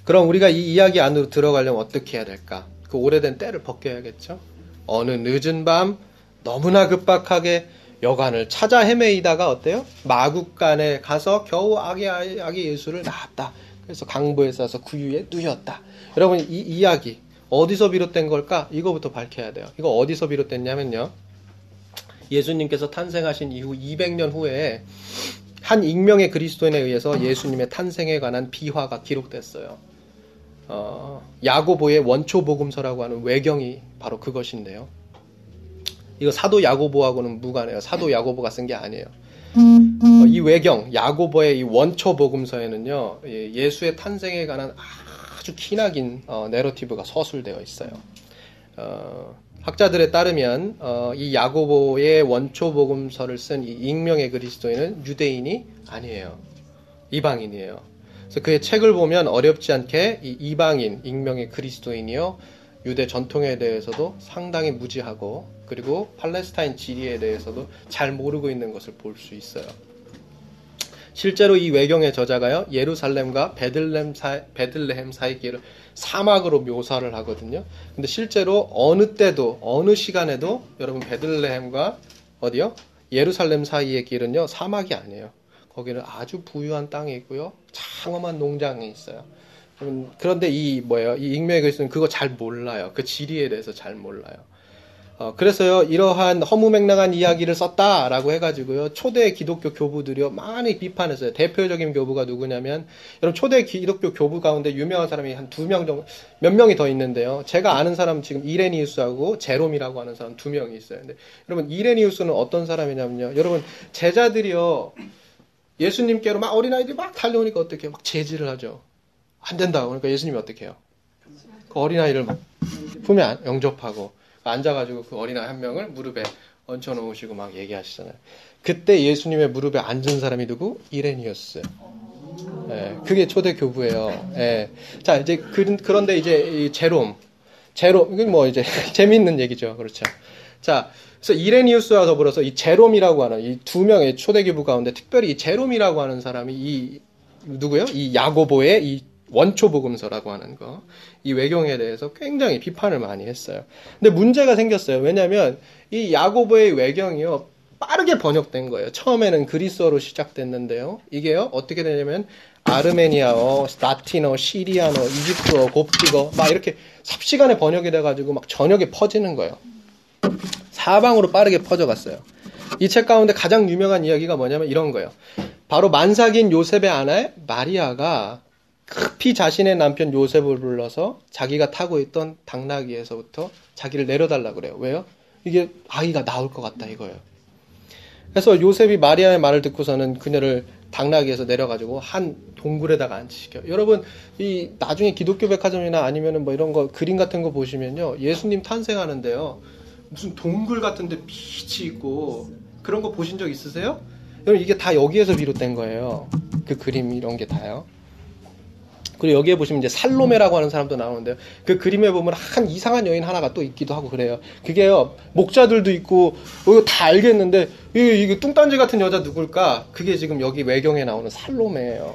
그럼 우리가 이 이야기 안으로 들어가려면 어떻게 해야 될까? 그 오래된 때를 벗겨야겠죠? 어느 늦은 밤 너무나 급박하게 여관을 찾아 헤매이다가 어때요? 마국간에 가서 겨우 아기 아기 예수를 낳았다. 그래서 강보에 싸서 구유에 누였다. 여러분 이 이야기 어디서 비롯된 걸까? 이거부터 밝혀야 돼요. 이거 어디서 비롯됐냐면요. 예수님께서 탄생하신 이후 200년 후에 한 익명의 그리스도인에 의해서 예수님의 탄생에 관한 비화가 기록됐어요. 어, 야고보의 원초 복음서라고 하는 외경이 바로 그것인데요. 이거 사도 야고보하고는 무관해요. 사도 야고보가 쓴 게 아니에요. 어, 이 외경 야고보의 이 원초 복음서에는요 예, 예수의 탄생에 관한 아주 기나긴 어, 내러티브가 서술되어 있어요. 어, 학자들에 따르면 어, 이 야고보의 원초 복음서를 쓴이 익명의 그리스도인은 유대인이 아니에요. 이방인이에요. 그래서 그의 책을 보면 어렵지 않게 이 이방인 익명의 그리스도인이요 유대 전통에 대해서도 상당히 무지하고 그리고 팔레스타인 지리에 대해서도 잘 모르고 있는 것을 볼 수 있어요. 실제로 이 외경의 저자가요 예루살렘과 베들레헴 사 베들레헴 사이 길을 사막으로 묘사를 하거든요. 근데 실제로 어느 때도 어느 시간에도 여러분 베들레헴과 어디요? 예루살렘 사이의 길은요 사막이 아니에요. 거기는 아주 부유한 땅이 있고요 장엄한 농장이 있어요. 음, 그런데 이 뭐예요? 이 익명의 글쓰는 그거 잘 몰라요. 그 지리에 대해서 잘 몰라요. 어, 그래서요 이러한 허무맹랑한 이야기를 썼다라고 해가지고요 초대 기독교 교부들이요 많이 비판했어요. 대표적인 교부가 누구냐면 여러분 초대 기독교 교부 가운데 유명한 사람이 한 두 명 정도 몇 명이 더 있는데요. 제가 아는 사람 지금 이레니우스하고 제롬이라고 하는 사람 두 명이 있어요. 근데 여러분 이레니우스는 어떤 사람이냐면요. 여러분 제자들이요 예수님께로 막 어린아이들이 막 달려오니까 어떻게 해요? 막 제지를 하죠. 안 된다. 그러니까 예수님이 어떻게 해요? 그 어린아이를 막 품에 안- 영접하고 앉아가지고 그 어린아이 한 명을 무릎에 얹혀놓으시고 막 얘기하시잖아요. 그때 예수님의 무릎에 앉은 사람이 누구? 이레니어스. 예, 그게 초대 교부예요. 예. 자, 이제 그, 그런데 이제 이 제롬, 제롬 이건 뭐 이제 (laughs) 재미있는 얘기죠, 그렇죠. 자, 그래서 이레니우스와 더불어서 이 제롬이라고 하는 이 두 명의 초대 교부 가운데 특별히 이 제롬이라고 하는 사람이 이 누구요? 이 야고보의 이 원초 복음서라고 하는 거, 이 외경에 대해서 굉장히 비판을 많이 했어요. 근데 문제가 생겼어요. 왜냐하면 이 야고보의 외경이요 빠르게 번역된 거예요. 처음에는 그리스어로 시작됐는데요. 이게요 어떻게 되냐면 아르메니아어, 라틴어, 시리아어, 이집트어, 곱디거 막 이렇게 삽시간에 번역이 돼 가지고 막 저녁에 퍼지는 거예요. 사방으로 빠르게 퍼져갔어요. 이 책 가운데 가장 유명한 이야기가 뭐냐면 이런 거예요. 바로 만삭인 요셉의 아내 마리아가 급히 자신의 남편 요셉을 불러서 자기가 타고 있던 당나귀에서부터 자기를 내려달라 그래요. 왜요? 이게 아이가 나올 것 같다 이거예요. 그래서 요셉이 마리아의 말을 듣고서는 그녀를 당나귀에서 내려가지고 한 동굴에다가 앉히시켜. 여러분 이 나중에 기독교 백화점이나 아니면은 뭐 이런 거 그림 같은 거 보시면요 예수님 탄생하는데요 무슨 동굴 같은데 빛이 있고 그런 거 보신 적 있으세요? 여러분 이게 다 여기에서 비롯된 거예요. 그 그림 이런 게 다요. 그리고 여기에 보시면 이제 살로메라고 하는 사람도 나오는데요. 그 그림에 보면 한 이상한 여인 하나가 또 있기도 하고 그래요. 그게요, 목자들도 있고, 이거 다 알겠는데, 이게, 뚱딴지 같은 여자 누굴까? 그게 지금 여기 외경에 나오는 살로메예요.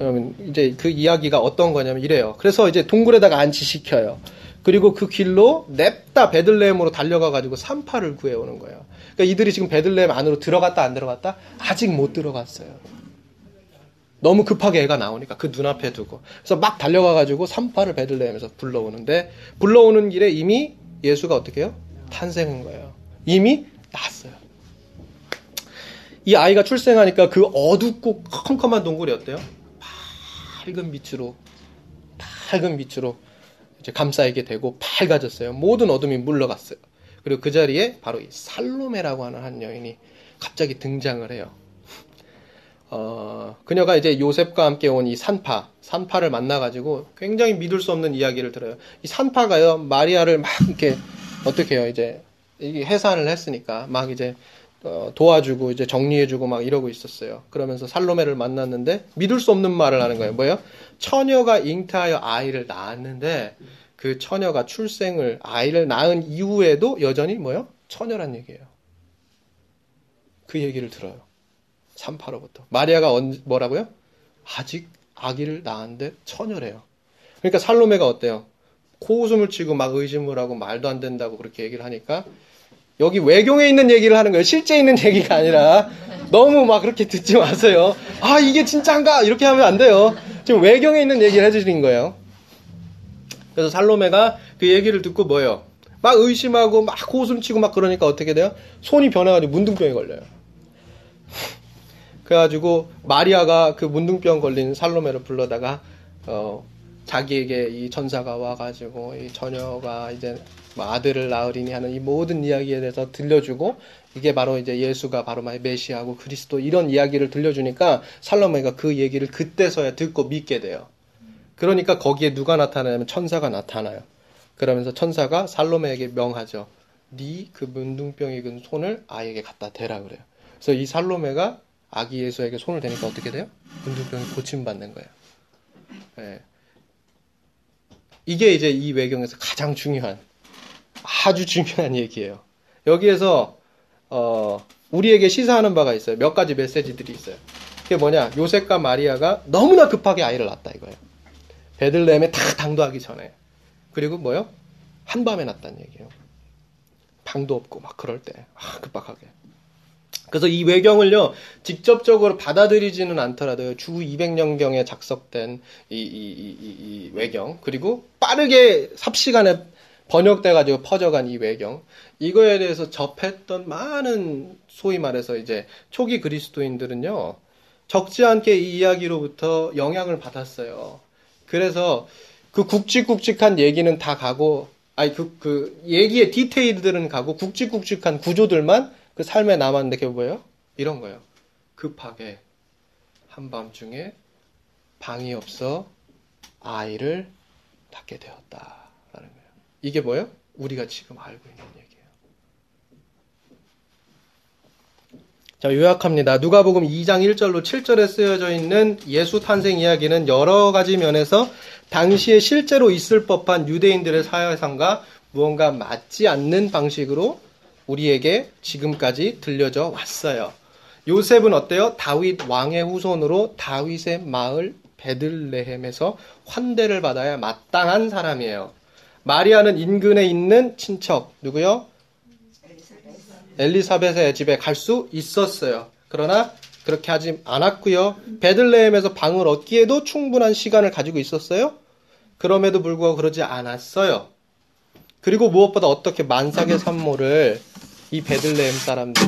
여러분, 이제 그 이야기가 어떤 거냐면 이래요. 그래서 이제 동굴에다가 안치시켜요. 그리고 그 길로 냅다 베들레헴으로 달려가 가지고 산파를 구해 오는 거예요. 그러니까 이들이 지금 베들레헴 안으로 들어갔다 안 들어갔다? 아직 못 들어갔어요. 너무 급하게 애가 나오니까 그 눈앞에 두고 그래서 막 달려가가지고 산파를 베들레헴에서 불러오는데 불러오는 길에 이미 예수가 어떻게 해요? 탄생한 거예요. 이미 났어요. 이 아이가 출생하니까 그 어둡고 컴컴한 동굴이 어때요? 밝은 빛으로 밝은 빛으로 이제 감싸이게 되고 밝아졌어요. 모든 어둠이 물러갔어요. 그리고 그 자리에 바로 이 살로메라고 하는 한 여인이 갑자기 등장을 해요. 어, 그녀가 이제 요셉과 함께 온 이 산파, 산파를 만나가지고 굉장히 믿을 수 없는 이야기를 들어요. 이 산파가요, 마리아를 막 이렇게, 어떻게 해요, 이제, 이게 해산을 했으니까, 막 이제, 어, 도와주고, 이제 정리해주고 막 이러고 있었어요. 그러면서 살로메를 만났는데, 믿을 수 없는 말을 하는 거예요. 뭐예요? 처녀가 잉태하여 아이를 낳았는데, 그 처녀가 출생을, 아이를 낳은 이후에도 여전히 뭐예요? 처녀란 얘기예요. 그 얘기를 들어요. 산파로부터. 마리아가 언, 뭐라고요? 아직 아기를 낳았는데 처녀래요. 그러니까 살로메가 어때요? 코웃음을 치고 막 의심을 하고 말도 안 된다고 그렇게 얘기를 하니까 여기 외경에 있는 얘기를 하는 거예요. 실제 있는 (laughs) 얘기가 아니라 너무 막 그렇게 듣지 마세요. 아 이게 진짜인가 이렇게 하면 안 돼요. 지금 외경에 있는 얘기를 해주신 거예요. 그래서 살로메가 그 얘기를 듣고 뭐예요? 막 의심하고 막 코웃음 치고 막 그러니까 어떻게 돼요? 손이 변해가지고 문둥병에 걸려요. 그래가지고 마리아가 그 문둥병 걸린 살로메를 불러다가 어 자기에게 이 전사가 와가지고 이 처녀가 이제 뭐 아들을 낳으리니 하는 이 모든 이야기에 대해서 들려주고 이게 바로 이제 예수가 바로 메시아고 그리스도 이런 이야기를 들려주니까 살로메가 그 얘기를 그때서야 듣고 믿게 돼요. 그러니까 거기에 누가 나타나냐면 천사가 나타나요. 그러면서 천사가 살로메에게 명하죠. 네 그 문둥병이 근 손을 아이에게 갖다 대라 그래요. 그래서 이 살로메가 아기 예수에게 손을 대니까 어떻게 돼요? 문둥병이 고침받는 거예요. 예. 이게 이제 이 외경에서 가장 중요한 아주 중요한 얘기예요. 여기에서 어, 우리에게 시사하는 바가 있어요. 몇 가지 메시지들이 있어요. 그게 뭐냐? 요셉과 마리아가 너무나 급하게 아이를 낳았다 이거예요. 베들레헴에 다 당도하기 전에. 그리고 뭐요? 한밤에 낳았다는 얘기예요. 방도 없고 막 그럴 때. 아, 급박하게. 그래서 이 외경을요, 직접적으로 받아들이지는 않더라도요, 주 200년경에 작성된 이, 이, 이, 이, 외경, 그리고 빠르게 삽시간에 번역돼 가지고 퍼져간 이 외경, 이거에 대해서 접했던 많은, 소위 말해서 이제 초기 그리스도인들은요, 적지 않게 이 이야기로부터 영향을 받았어요. 그래서 그 굵직굵직한 얘기는 다 가고, 아니, 그, 그, 얘기의 디테일들은 가고, 굵직굵직한 구조들만 그 삶에 남았는데 그게 뭐예요? 이런 거예요. 급하게 한밤중에 방이 없어 아이를 낳게 되었다라는 거예요. 이게 뭐예요? 우리가 지금 알고 있는 얘기예요. 자, 요약합니다. 누가복음 2장 1절로 7절에 쓰여져 있는 예수 탄생 이야기는 여러 가지 면에서 당시에 실제로 있을 법한 유대인들의 사회상과 무언가 맞지 않는 방식으로 우리에게 지금까지 들려져 왔어요. 요셉은 어때요? 다윗 왕의 후손으로 다윗의 마을 베들레헴에서 환대를 받아야 마땅한 사람이에요. 마리아는 인근에 있는 친척 누구요? 엘리사벳의 집에 갈 수 있었어요. 그러나 그렇게 하지 않았고요. 베들레헴에서 방을 얻기에도 충분한 시간을 가지고 있었어요. 그럼에도 불구하고 그러지 않았어요. 그리고 무엇보다 어떻게 만삭의 산모를 이 베들레헴 사람들이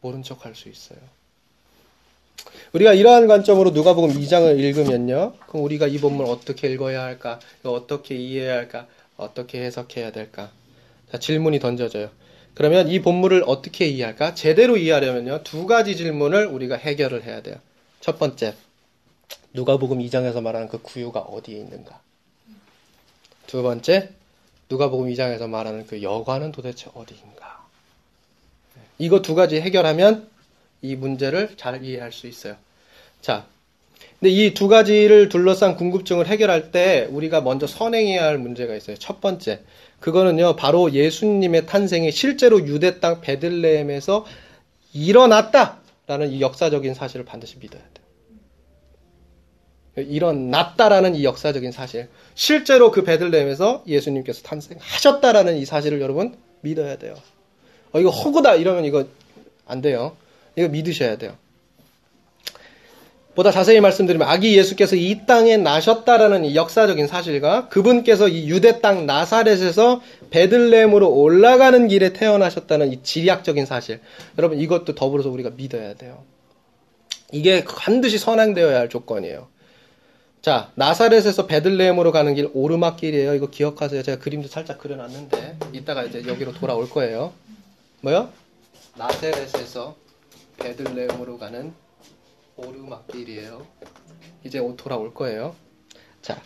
모른 척 할 수 있어요. 우리가 이러한 관점으로 누가복음 2장을 읽으면요. 그럼 우리가 이 본문을 어떻게 읽어야 할까? 어떻게 이해해야 할까? 어떻게 해석해야 될까? 자, 질문이 던져져요. 그러면 이 본문을 어떻게 이해할까? 제대로 이해하려면요. 두 가지 질문을 우리가 해결을 해야 돼요. 첫 번째, 누가복음 2장에서 말하는 그 구유가 어디에 있는가? 두 번째, 누가복음 2장에서 말하는 그 여관은 도대체 어디인가? 이거 두 가지 해결하면 이 문제를 잘 이해할 수 있어요. 자, 근데 이 두 가지를 둘러싼 궁금증을 해결할 때 우리가 먼저 선행해야 할 문제가 있어요. 첫 번째, 그거는요, 바로 예수님의 탄생이 실제로 유대 땅 베들레헴에서 일어났다라는 이 역사적인 사실을 반드시 믿어야 돼요. 일어났다라는 이 역사적인 사실. 실제로 그 베들레헴에서 예수님께서 탄생하셨다라는 이 사실을 여러분 믿어야 돼요. 어, 이거 허구다 이러면 이거 안 돼요. 이거 믿으셔야 돼요. 보다 자세히 말씀드리면 아기 예수께서 이 땅에 나셨다라는 이 역사적인 사실과 그분께서 이 유대 땅 나사렛에서 베들레헴으로 올라가는 길에 태어나셨다는 이 지리학적인 사실. 여러분 이것도 더불어서 우리가 믿어야 돼요. 이게 반드시 선행되어야 할 조건이에요. 자, 나사렛에서 베들레헴으로 가는 길 오르막길이에요. 이거 기억하세요. 제가 그림도 살짝 그려놨는데 이따가 이제 여기로 돌아올 거예요. 뭐요? 나사렛에서 베들레헴으로 가는 오르막길이에요. 이제 돌아올 거예요. 자,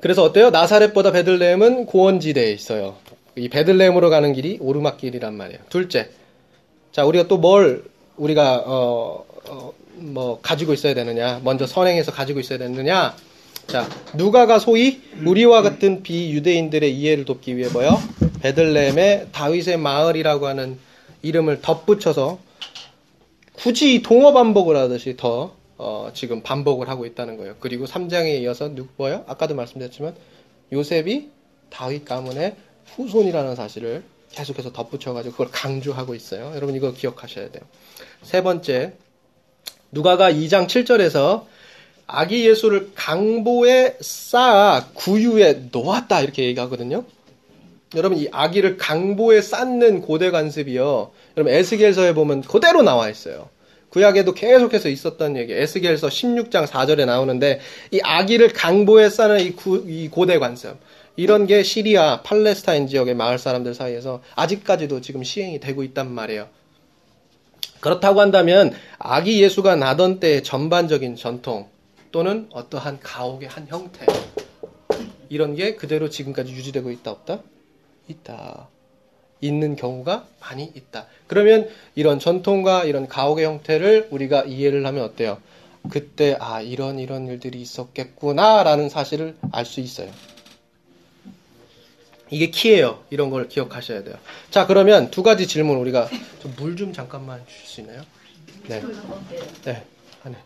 그래서 어때요? 나사렛보다 베들레헴은 고원지대에 있어요. 이 베들레헴으로 가는 길이 오르막길이란 말이에요. 둘째, 자 우리가 또 뭘 우리가 어, 어, 뭐 가지고 있어야 되느냐? 먼저 선행해서 가지고 있어야 되느냐? 자, 누가가 소위 우리와 같은 비유대인들의 이해를 돕기 위해 뭐요? 베들레헴의 다윗의 마을이라고 하는 이름을 덧붙여서 굳이 동어 반복을 하듯이 더 어, 지금 반복을 하고 있다는 거예요. 그리고 3장에 이어서 누 뭐요? 아까도 말씀드렸지만 요셉이 다윗 가문의 후손이라는 사실을 계속해서 덧붙여가지고 그걸 강조하고 있어요. 여러분 이거 기억하셔야 돼요. 세 번째, 누가가 2장 7절에서 아기 예수를 강보에 쌓아 구유에 놓았다 이렇게 얘기하거든요. 여러분 이 아기를 강보에 쌓는 고대 관습이요. 여러분 에스겔서에 보면 그대로 나와 있어요. 구약에도 계속해서 있었던 얘기. 에스겔서 16장 4절에 나오는데 이 아기를 강보에 싸는 이, 구- 이 고대 관습. 이런 게 시리아, 팔레스타인 지역의 마을 사람들 사이에서 아직까지도 지금 시행이 되고 있단 말이에요. 그렇다고 한다면 아기 예수가 나던 때의 전반적인 전통 또는 어떠한 가옥의 한 형태 이런 게 그대로 지금까지 유지되고 있다 없다? 있다. 있는 경우가 많이 있다. 그러면 이런 전통과 이런 가옥의 형태를 우리가 이해를 하면 어때요? 그때 아 이런 이런 일들이 있었겠구나라는 사실을 알 수 있어요. 이게 키예요. 이런 걸 기억하셔야 돼요. 자 그러면 두 가지 질문 우리가 물 좀 잠깐만 주실 수 있나요? 네, 네, 안에.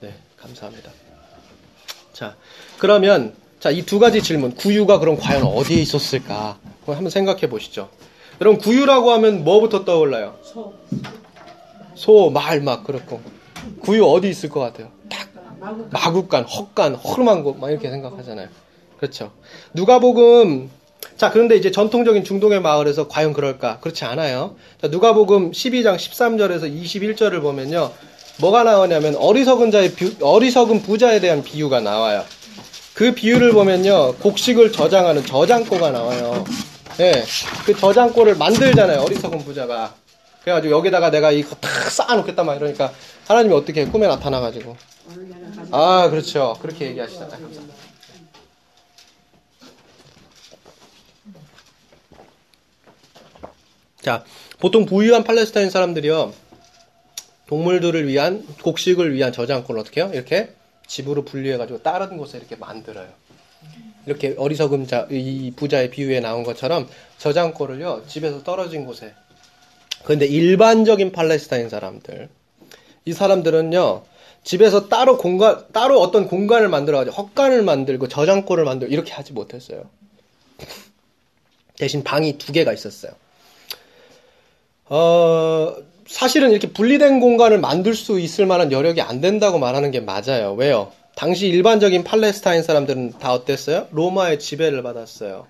네, 감사합니다. 자, 그러면 자, 이 두 가지 질문. 구유가 그럼 과연 어디에 있었을까? 그럼 한번 생각해 보시죠. 여러분, 구유라고 하면 뭐부터 떠올라요? 소. 소, 말, 막, 그렇고. 구유 어디 있을 것 같아요? 딱, 마국간, 헛간, 허름한 곳, 막 이렇게 생각하잖아요. 그렇죠. 누가복음, 자, 그런데 이제 전통적인 중동의 마을에서 과연 그럴까? 그렇지 않아요. 자, 누가복음 12장 13절에서 21절을 보면요. 뭐가 나오냐면 어리석은 자의 비- 어리석은 부자에 대한 비유가 나와요. 그 비유를 보면요. 곡식을 저장하는 저장고가 나와요. 예. 그 저장고를 만들잖아요. 어리석은 부자가. 그래가지고 여기다가 내가 이거 탁 쌓아놓겠다 막 이러니까 하나님이 어떻게 꿈에 나타나가지고. 아, 그렇죠. 그렇게 얘기하시잖아요. 감사합니다. 자, 보통 부유한 팔레스타인 사람들이요. 동물들을 위한 곡식을 위한 저장고를 어떻게 해요? 이렇게 집으로 분리해가지고 다른 곳에 이렇게 만들어요. 이렇게 어리석은 자, 이 부자의 비유에 나온 것처럼 저장고를요 집에서 떨어진 곳에. 그런데 일반적인 팔레스타인 사람들, 이 사람들은요 집에서 따로 공간, 따로 어떤 공간을 만들어가지고 헛간을 만들고 저장고를 만들고 이렇게 하지 못했어요. 대신 방이 두 개가 있었어요. 어, 사실은 이렇게 분리된 공간을 만들 수 있을 만한 여력이 안 된다고 말하는 게 맞아요. 왜요? 당시 일반적인 팔레스타인 사람들은 다 어땠어요? 로마의 지배를 받았어요.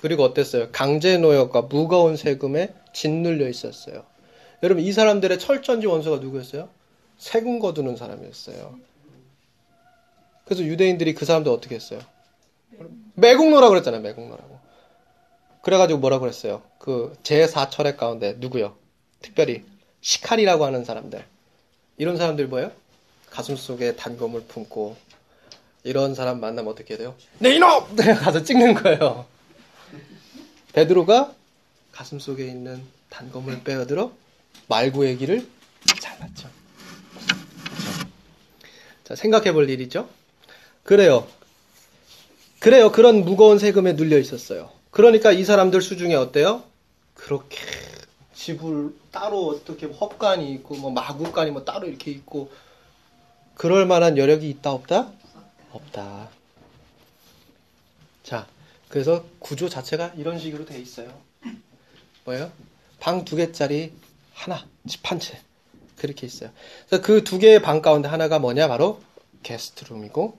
그리고 어땠어요? 강제 노역과 무거운 세금에 짓눌려 있었어요. 여러분, 이 사람들의 철전지 원수가 누구였어요? 세금 거두는 사람이었어요. 그래서 유대인들이 그 사람들 어떻게 했어요? 매국노라고 그랬잖아요, 매국노라고. 그래가지고 뭐라고 그랬어요? 그 제4철학 가운데 누구요? 특별히 시칼이라고 하는 사람들. 이런 사람들 뭐예요? 가슴 속에 단검을 품고 이런 사람 만나면 어떻게 돼요? 네 이놈! (laughs) 가서 찍는 거예요. 베드로가 가슴 속에 있는 단검을 빼어들어 말구의 길을 잘랐죠. 자 생각해 볼 일이죠. 그래요. 그래요. 그런 무거운 세금에 눌려 있었어요. 그러니까 이 사람들 수중에 어때요? 그렇게 집을 따로 어떻게 헛간이 있고 뭐 마구간이 뭐 따로 이렇게 있고 그럴 만한 여력이 있다 없다? 없다. 자, 그래서 구조 자체가 이런 식으로 돼 있어요. 뭐예요? 방 두 개짜리 하나, 집 한 채. 그렇게 있어요. 그래서 그 두 개의 방 가운데 하나가 뭐냐? 바로 게스트룸이고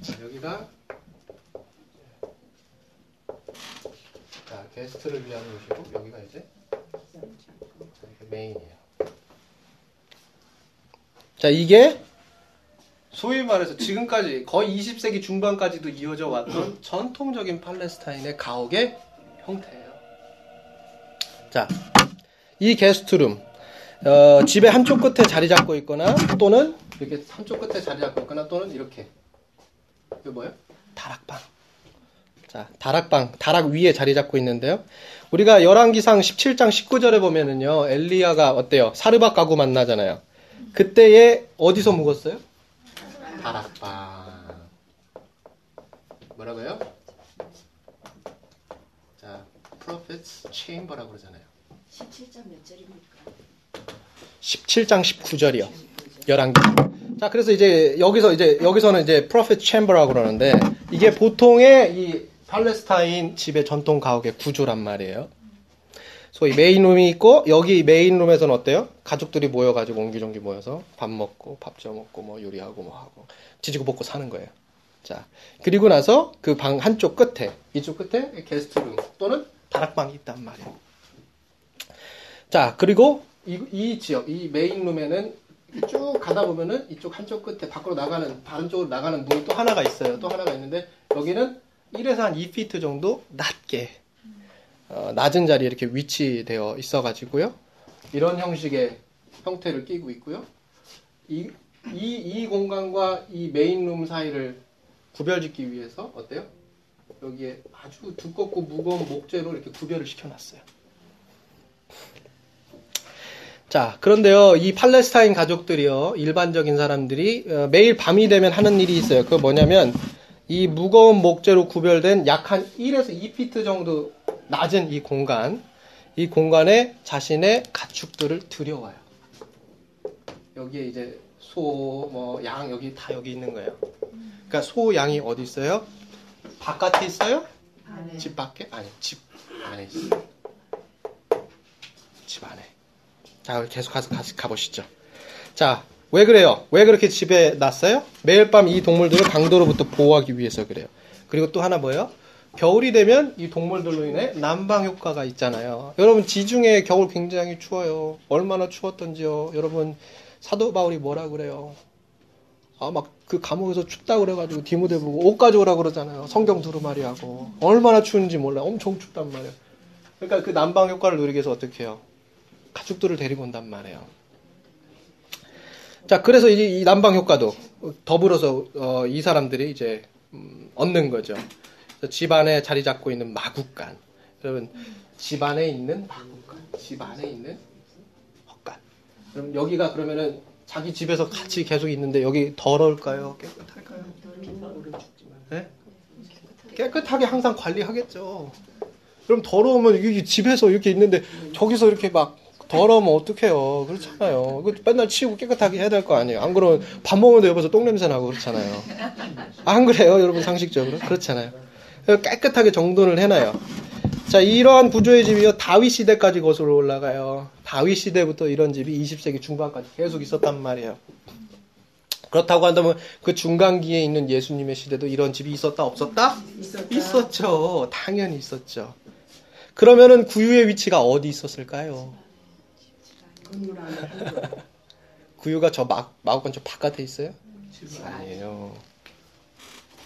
자, 여기가 자, 게스트를 위한 곳이고 여기가 이제 메인이에요. 자, 이게 소위 말해서 지금까지 거의 20세기 중반까지도 이어져 왔던 전통적인 팔레스타인의 가옥의 형태예요. 자, 이 게스트룸 어, 집의 한쪽 끝에 자리 잡고 있거나 또는 이렇게 한쪽 끝에 자리 잡고 있거나 또는 이렇게 이거 뭐예요? 다락방. 자, 다락방, 다락 위에 자리 잡고 있는데요. 우리가 열왕기상 17장 19절에 보면은요, 엘리야가 어때요? 사르밧 가구 만나잖아요. 그때에 어디서 묵었어요? 다락방. 뭐라고요? 자, Prophet's Chamber라고 그러잖아요. 17장 몇 절입니까? 17장 19절이요. 열왕기. 자, 그래서 이제 여기서 이제 여기서는 이제 프로페트 챔버라고 그러는데 이게 보통의 이 팔레스타인 집의 전통 가옥의 구조란 말이에요. 소위 메인룸이 있고 여기 메인룸에서는 어때요? 가족들이 모여가지고 옹기종기 모여서 밥 먹고 밥 쪄 먹고 뭐 요리하고 뭐 하고 지지고 볶고 사는 거예요. 자 그리고 나서 그 방 한쪽 끝에 이쪽 끝에 게스트룸 또는 다락방이 있단 말이에요. 자, 그리고 이, 이 지역, 이 메인룸에는 쭉 가다 보면은 이쪽 한쪽 끝에 밖으로 나가는, 다른 쪽으로 나가는 문이 또 하나가 있어요. 또 하나가 있는데 여기는 1에서 한 2피트 정도 낮게, 어, 낮은 자리에 이렇게 위치되어 있어가지고요. 이런 형식의 형태를 띠고 있고요. 이, 이, 이 공간과 이 메인룸 사이를 구별짓기 위해서 어때요? 여기에 아주 두껍고 무거운 목재로 이렇게 구별을 시켜놨어요. 자, 그런데요, 이 팔레스타인 가족들이요, 일반적인 사람들이 어, 매일 밤이 되면 하는 일이 있어요. 그거 뭐냐면, 이 무거운 목재로 구별된 약 한 1에서 2피트 정도 낮은 이 공간, 이 공간에 자신의 가축들을 들여와요. 여기에 이제 소, 뭐, 양, 여기 다 여기 있는 거예요. 그러니까 소, 양이 어디 있어요? 바깥에 있어요? 안에 집 밖에? 아니, 집 안에 있어요. 집 안에. 자, 계속 가서 가, 가보시죠. 자, 왜 그래요? 왜 그렇게 집에 놨어요? 매일 밤 이 동물들을 강도로부터 보호하기 위해서 그래요. 그리고 또 하나 뭐예요? 겨울이 되면 이 동물들로 인해 난방 효과가 있잖아요. 여러분, 지중해 겨울 굉장히 추워요. 얼마나 추웠던지요. 여러분, 사도 바울이 뭐라 그래요? 아, 막 그 감옥에서 춥다 그래가지고 디모데 보고 옷 가져오라 그러잖아요. 성경 두루마리 하고. 얼마나 추운지 몰라. 엄청 춥단 말이에요. 그러니까 그 난방 효과를 누리기 위해서 어떻게 해요? 가축들을 데리고 온단 말이에요. 자, 그래서 이제 이 난방 효과도 더불어서 어, 이 사람들이 이제 음, 얻는 거죠. 그래서 집 안에 자리 잡고 있는 마국간. 여러분, 집 안에 있는 마국간. 집 안에 있는 헛간. 그럼 여기가 그러면은 자기 집에서 같이 계속 있는데 여기 더러울까요? 깨끗할까요? 네? 깨끗하게 항상 관리하겠죠. 그럼 더러우면 여기 집에서 이렇게 있는데 저기서 이렇게 막 더러우면 어떡해요. 그렇잖아요. 그 맨날 치우고 깨끗하게 해야 될 거 아니에요. 안 그러면 밥 먹는데 옆에서 똥냄새 나고 그렇잖아요. 안 그래요? 여러분 상식적으로? 그렇잖아요. 깨끗하게 정돈을 해놔요. 자, 이러한 구조의 집이요. 다윗 시대까지 거슬러 올라가요. 다윗 시대부터 이런 집이 20세기 중반까지 계속 있었단 말이에요. 그렇다고 한다면 그 중간기에 있는 예수님의 시대도 이런 집이 있었다 없었다? 있었죠. 당연히 있었죠. 그러면은 구유의 위치가 어디 있었을까요? (laughs) 구유가 저 막, 마구간 저 바깥에 있어요? 아니에요.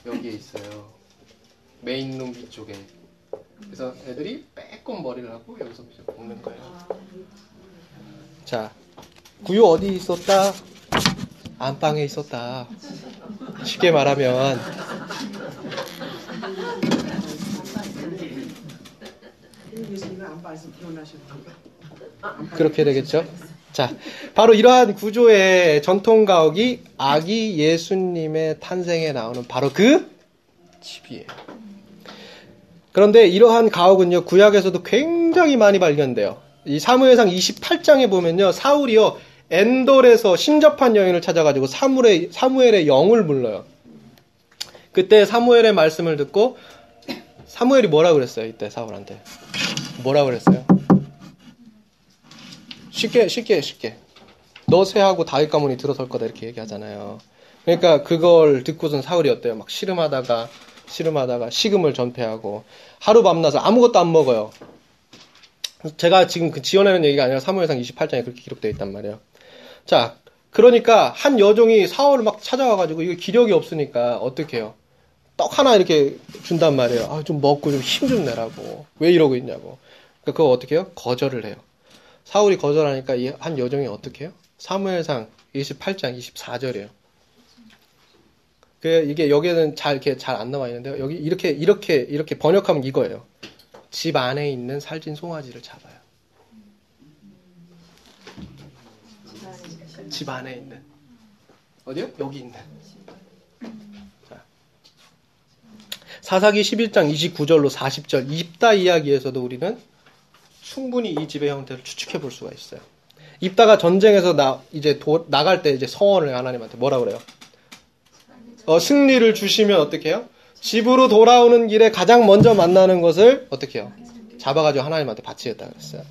여기에 있어요. 메인룸 위쪽에. 그래서 애들이 빼꼼 머리를 하고 여기서 이제 먹는 거예요. 자, 구유 어디 있었다? 안방에 있었다. 쉽게 말하면? 그렇게 되겠죠. 자, 바로 이러한 구조의 전통 가옥이 아기 예수님의 탄생에 나오는 바로 그 집이에요. 그런데 이러한 가옥은요, 구약에서도 굉장히 많이 발견돼요. 이 사무엘상 28장에 보면요, 사울이요, 엔돌에서 신접한 여인을 찾아가지고 사무엘의, 사무엘의 영을 불러요. 그때 사무엘의 말씀을 듣고 사무엘이 뭐라 그랬어요, 이때 사울한테? 뭐라 그랬어요? 쉽게 쉽게 쉽게 너 쇠하고 다윗 가문이 들어설 거다 이렇게 얘기하잖아요. 그러니까 그걸 듣고선 사울이 어때요? 막 씨름하다가 씨름하다가 식음을 전폐하고 하루 밤낮을 아무것도 안 먹어요. 제가 지금 그 지어내는 얘기가 아니라 사무엘상 28장에 그렇게 기록되어 있단 말이에요. 자, 그러니까 한 여종이 사울을 막 찾아와가지고 이거 기력이 없으니까 어떻게 해요? 떡 하나 이렇게 준단 말이에요. 아, 좀 먹고 좀 힘좀 내라고. 왜 이러고 있냐고. 그러니까 그거 어떻게 해요? 거절을 해요. 사울이 거절하니까 이한 여종이 어떻게 해요? 사무엘상 28장 24절이에요. 그 이게 여기에는 잘 이렇게 잘 안 나와 있는데요. 여기 이렇게 이렇게 이렇게 번역하면 이거예요. 집 안에 있는 살찐 송아지를 잡아요. 집 안에 있는 어디요? 여기 있는. 자. 사사기 11장 29절로 40절 입다 이야기에서도 우리는 충분히 이 집의 형태를 추측해 볼 수가 있어요. 입다가 전쟁에서 나 이제 도, 나갈 때 이제 성원을 하나님한테 뭐라 그래요? 어, 승리를 주시면 어떻게 해요? 집으로 돌아오는 길에 가장 먼저 만나는 것을 어떻게 해요? 잡아가지고 하나님한테 바치겠다 그랬어요.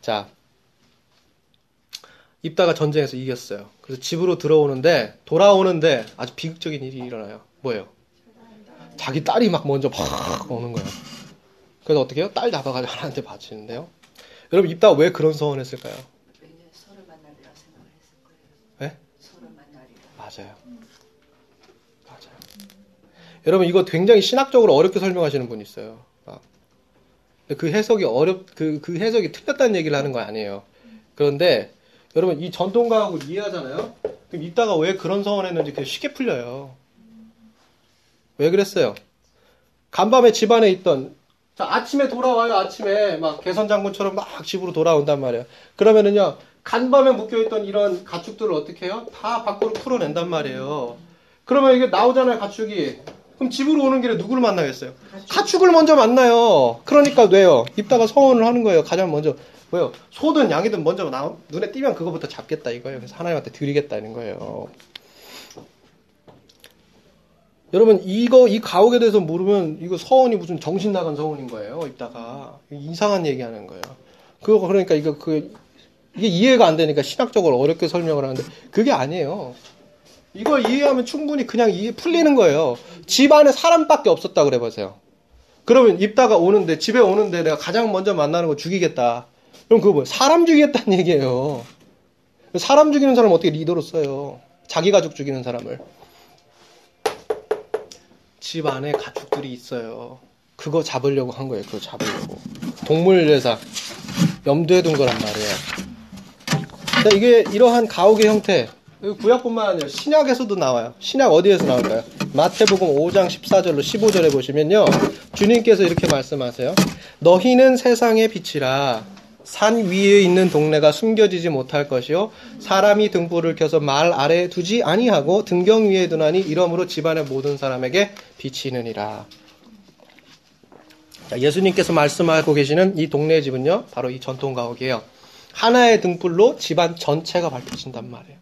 자, 입다가 전쟁에서 이겼어요. 그래서 집으로 들어오는데 돌아오는데 아주 비극적인 일이 일어나요. 뭐예요? 자기 딸이 막 먼저 막 오는 거예요. 그래서 어떻게 해요? 딸 잡아가지고 하나한테 바치는데요. 여러분 입다가 왜 그런 서원했을까요? 네? 맞아요. 맞아요. 여러분 이거 굉장히 신학적으로 어렵게 설명하시는 분이 있어요. 그 해석이 어렵 그, 그 해석이 틀렸다는 얘기를 하는 거 아니에요. 그런데 여러분 이 전통과학을 이해하잖아요. 그럼 이따가 왜 그런 서원했는지 그게 쉽게 풀려요. 왜 그랬어요? 간밤에 집안에 있던 자, 아침에 돌아와요. 아침에 막 개선 장군처럼 막 집으로 돌아온단 말이에요. 그러면은요. 간밤에 묶여있던 이런 가축들을 어떻게 해요? 다 밖으로 풀어낸단 말이에요. 그러면 이게 나오잖아요, 가축이. 그럼 집으로 오는 길에 누구를 만나겠어요? 가축을 먼저 만나요. 그러니까 왜요? 입다가 서원을 하는 거예요. 가장 먼저. 뭐요? 소든 양이든 먼저 나, 눈에 띄면 그거부터 잡겠다 이거예요. 그래서 하나님한테 드리겠다는 거예요. 여러분 이거 이 가옥에 대해서 모르면 이거 서원이 무슨 정신 나간 서원인 거예요. 입다가 이상한 얘기하는 거예요. 그거 그러니까 이거 그 이게 이해가 안 되니까 신학적으로 어렵게 설명을 하는데 그게 아니에요. 이걸 이해하면 충분히 그냥 이해 풀리는 거예요. 집 안에 사람밖에 없었다 그래 보세요. 그러면 입다가 오는데 집에 오는데 내가 가장 먼저 만나는 거 죽이겠다. 그럼 그거 뭐예요? 사람 죽이겠다는 얘기예요. 사람 죽이는 사람 어떻게 리더로 써요? 자기 가족 죽이는 사람을. 집 안에 가축들이 있어요. 그거 잡으려고 한 거예요. 그거 잡으려고. 동물회사 염두에 둔 거란 말이에요. 자, 이게 이러한 가옥의 형태. 구약뿐만 아니라 신약에서도 나와요. 신약 어디에서 나올까요? 마태복음 5장 14절로 15절에 보시면요. 주님께서 이렇게 말씀하세요. 너희는 세상의 빛이라 산 위에 있는 동네가 숨겨지지 못할 것이요 사람이 등불을 켜서 말 아래에 두지 아니하고 등경 위에 두나니 이러므로 집안의 모든 사람에게 비치느니라. 자, 예수님께서 말씀하고 계시는 이 동네 집은요, 바로 이 전통 가옥이에요. 하나의 등불로 집안 전체가 밝혀진단 말이에요.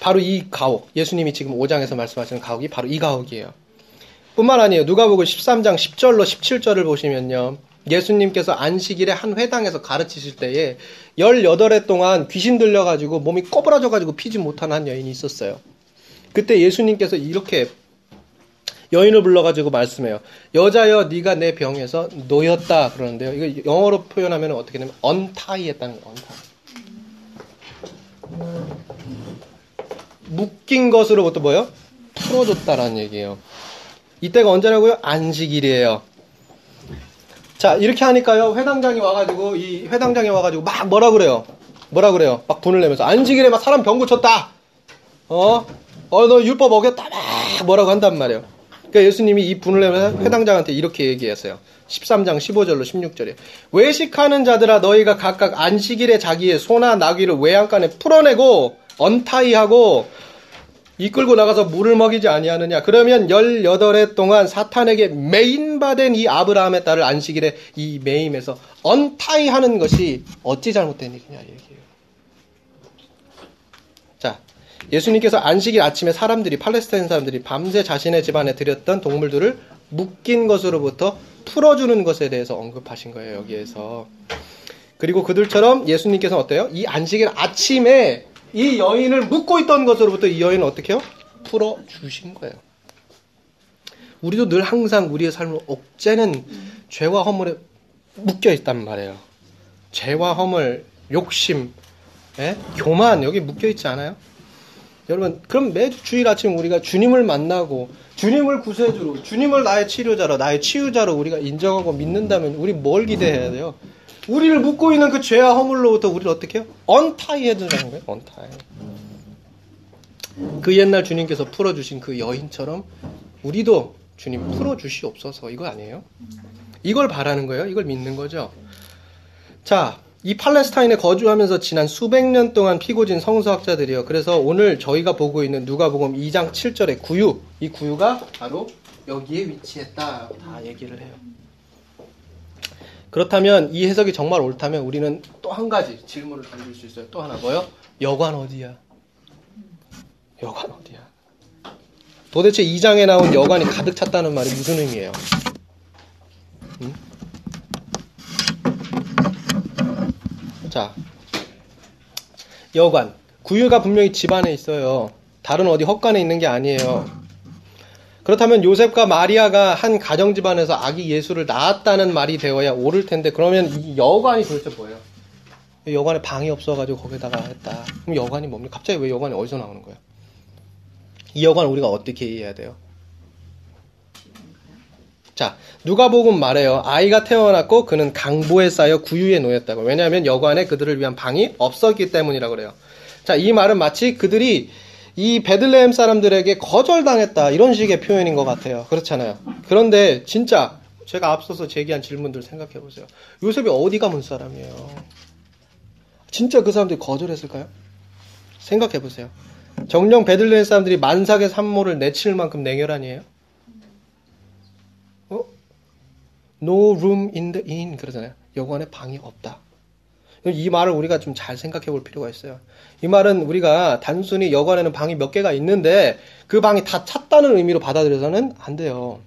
바로 이 가옥, 예수님이 지금 5장에서 말씀하시는 가옥이 바로 이 가옥이에요. 뿐만 아니에요. 누가복음 13장 10절로 17절을 보시면요. 예수님께서 안식일에 한 회당에서 가르치실 때에 18해 동안 귀신 들려가지고 몸이 꼬부라져가지고 피지 못한 한 여인이 있었어요. 그때 예수님께서 이렇게 여인을 불러가지고 말씀해요. 여자여, 네가 내 병에서 놓였다 그러는데요. 이거 영어로 표현하면 어떻게 되냐면 언타이했다는 거예요. 언타이. 묶인 것으로부터 뭐요? 풀어줬다라는 얘기예요. 이때가 언제라고요? 안식일이에요. 자, 이렇게 하니까요, 회당장이 와가지고, 이 회당장이 와가지고, 막 뭐라 그래요? 뭐라 그래요? 막 분을 내면서, 안식일에 막 사람 병 고쳤다! 어? 어, 너 율법 어겼다! 막 뭐라고 한단 말이에요. 그러니까 예수님이 이 분을 내면서 회당장한테 이렇게 얘기했어요. 13장 15절로 16절에. 외식하는 자들아, 너희가 각각 안식일에 자기의 소나 나귀를 외양간에 풀어내고, 언타이하고, 이끌고 나가서 물을 먹이지 아니하느냐. 그러면 18해 동안 사탄에게 매인받은 이 아브라함의 딸을 안식일에 이 매임에서 언타이하는 것이 어찌 잘못된 일이냐 얘기해요. 자, 예수님께서 안식일 아침에 사람들이 팔레스타인 사람들이 밤새 자신의 집안에 들였던 동물들을 묶인 것으로부터 풀어주는 것에 대해서 언급하신 거예요 여기에서. 그리고 그들처럼 예수님께서 어때요? 이 안식일 아침에 이 여인을 묶고 있던 것으로부터 이 여인은 어떻게 해요? 풀어주신 거예요. 우리도 늘 항상 우리의 삶을 억제는 죄와 허물에 묶여 있단 말이에요. 죄와 허물, 욕심, 예? 교만 여기 묶여 있지 않아요? 여러분, 그럼 매주 주일 아침 우리가 주님을 만나고 주님을 구세주로, 주님을 나의 치료자로, 나의 치유자로 우리가 인정하고 믿는다면 우리 뭘 기대해야 돼요? 우리를 묶고 있는 그 죄와 허물로부터 우리를 어떻게 해요? 언타이 해주라는 거예요. 언타이. 그 옛날 주님께서 풀어주신 그 여인처럼 우리도 주님 풀어주시옵소서 이거 아니에요? 이걸 바라는 거예요. 이걸 믿는 거죠. 자, 이 팔레스타인에 거주하면서 지난 수백 년 동안 피고진 성서학자들이요. 그래서 오늘 저희가 보고 있는 누가복음 2장 7절의 구유, 이 구유가 바로 여기에 위치했다. 다 얘기를 해요. 그렇다면 이 해석이 정말 옳다면 우리는 또 한 가지 질문을 던질 수 있어요. 또 하나 뭐요? 여관 어디야? 여관 어디야? 도대체 2장에 나온 여관이 가득 찼다는 말이 무슨 의미예요? 자, 여관. 구유가 분명히 집 안에 있어요. 다른 어디 헛간에 있는 게 아니에요. 그렇다면 요셉과 마리아가 한 가정 집안에서 아기 예수를 낳았다는 말이 되어야 옳을 텐데 그러면 이 여관이 도대체 뭐예요? 이 여관에 방이 없어가지고 거기다가 했다. 그럼 여관이 뭡니까? 갑자기 왜 여관이 어디서 나오는 거예요? 이 여관 우리가 어떻게 이해해야 돼요? 자, 누가복음 말해요. 아이가 태어났고 그는 강보에 쌓여 구유에 놓였다고. 왜냐하면 여관에 그들을 위한 방이 없었기 때문이라고 그래요. 자, 이 말은 마치 그들이 이 베들레헴 사람들에게 거절당했다 이런 식의 표현인 것 같아요. 그렇잖아요. 그런데 진짜 제가 앞서서 제기한 질문들 생각해 보세요. 요셉이 어디 가문 사람이에요? 진짜 그 사람들이 거절했을까요? 생각해 보세요. 정녕 베들레헴 사람들이 만삭의 산모를 내칠 만큼 냉혈한이에요? 어? No room in the inn 그러잖아요. 여관에 방이 없다. 이 말을 우리가 좀 잘 생각해 볼 필요가 있어요. 이 말은 우리가 단순히 여관에는 방이 몇 개가 있는데 그 방이 다 찼다는 의미로 받아들여서는 안 돼요.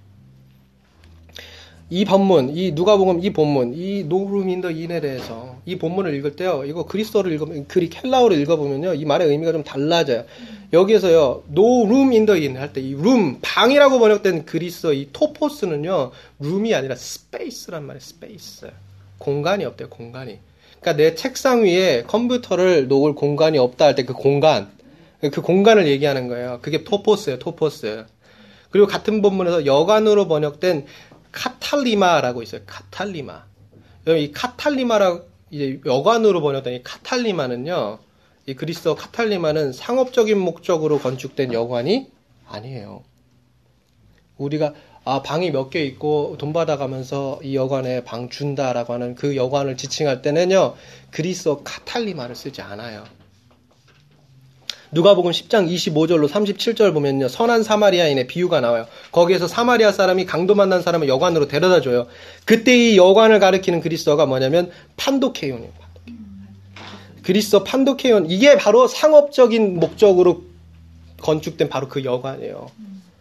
이 본문, 이 누가복음 이 본문, 이 노룸인더 인에 대해서 이 본문을 읽을 때요. 이거 그리스어를 읽으면 Greek 헬라어를 읽어 보면요. 이 말의 의미가 좀 달라져요. 여기에서요. no room in the inn 할 때 이 룸, 방이라고 번역된 그리스어 이 토포스는요. room이 아니라 space란 말이에요. space. 공간이 없대요. 공간이. 그러니까 내 책상 위에 컴퓨터를 놓을 공간이 없다 할 때 그 공간, 그 공간을 얘기하는 거예요. 그게 토포스예요, 토포스. 그리고 같은 본문에서 여관으로 번역된 카탈리마라고 있어요. 카탈리마. 이 카탈리마라 이제 여관으로 번역된 이 카탈리마는요. 이 그리스어 카탈리마는 상업적인 목적으로 건축된 여관이 아니에요. 우리가 아, 방이 몇 개 있고 돈 받아가면서 이 여관에 방 준다라고 하는 그 여관을 지칭할 때는요, 그리스어 카탈리마를 쓰지 않아요. 누가복음 10장 25절로 37절 보면요, 선한 사마리아인의 비유가 나와요. 거기에서 사마리아 사람이 강도 만난 사람을 여관으로 데려다 줘요. 그때 이 여관을 가리키는 그리스어가 뭐냐면 판도케온이에요. 그리스어 판도케온 이게 바로 상업적인 목적으로 건축된 바로 그 여관이에요.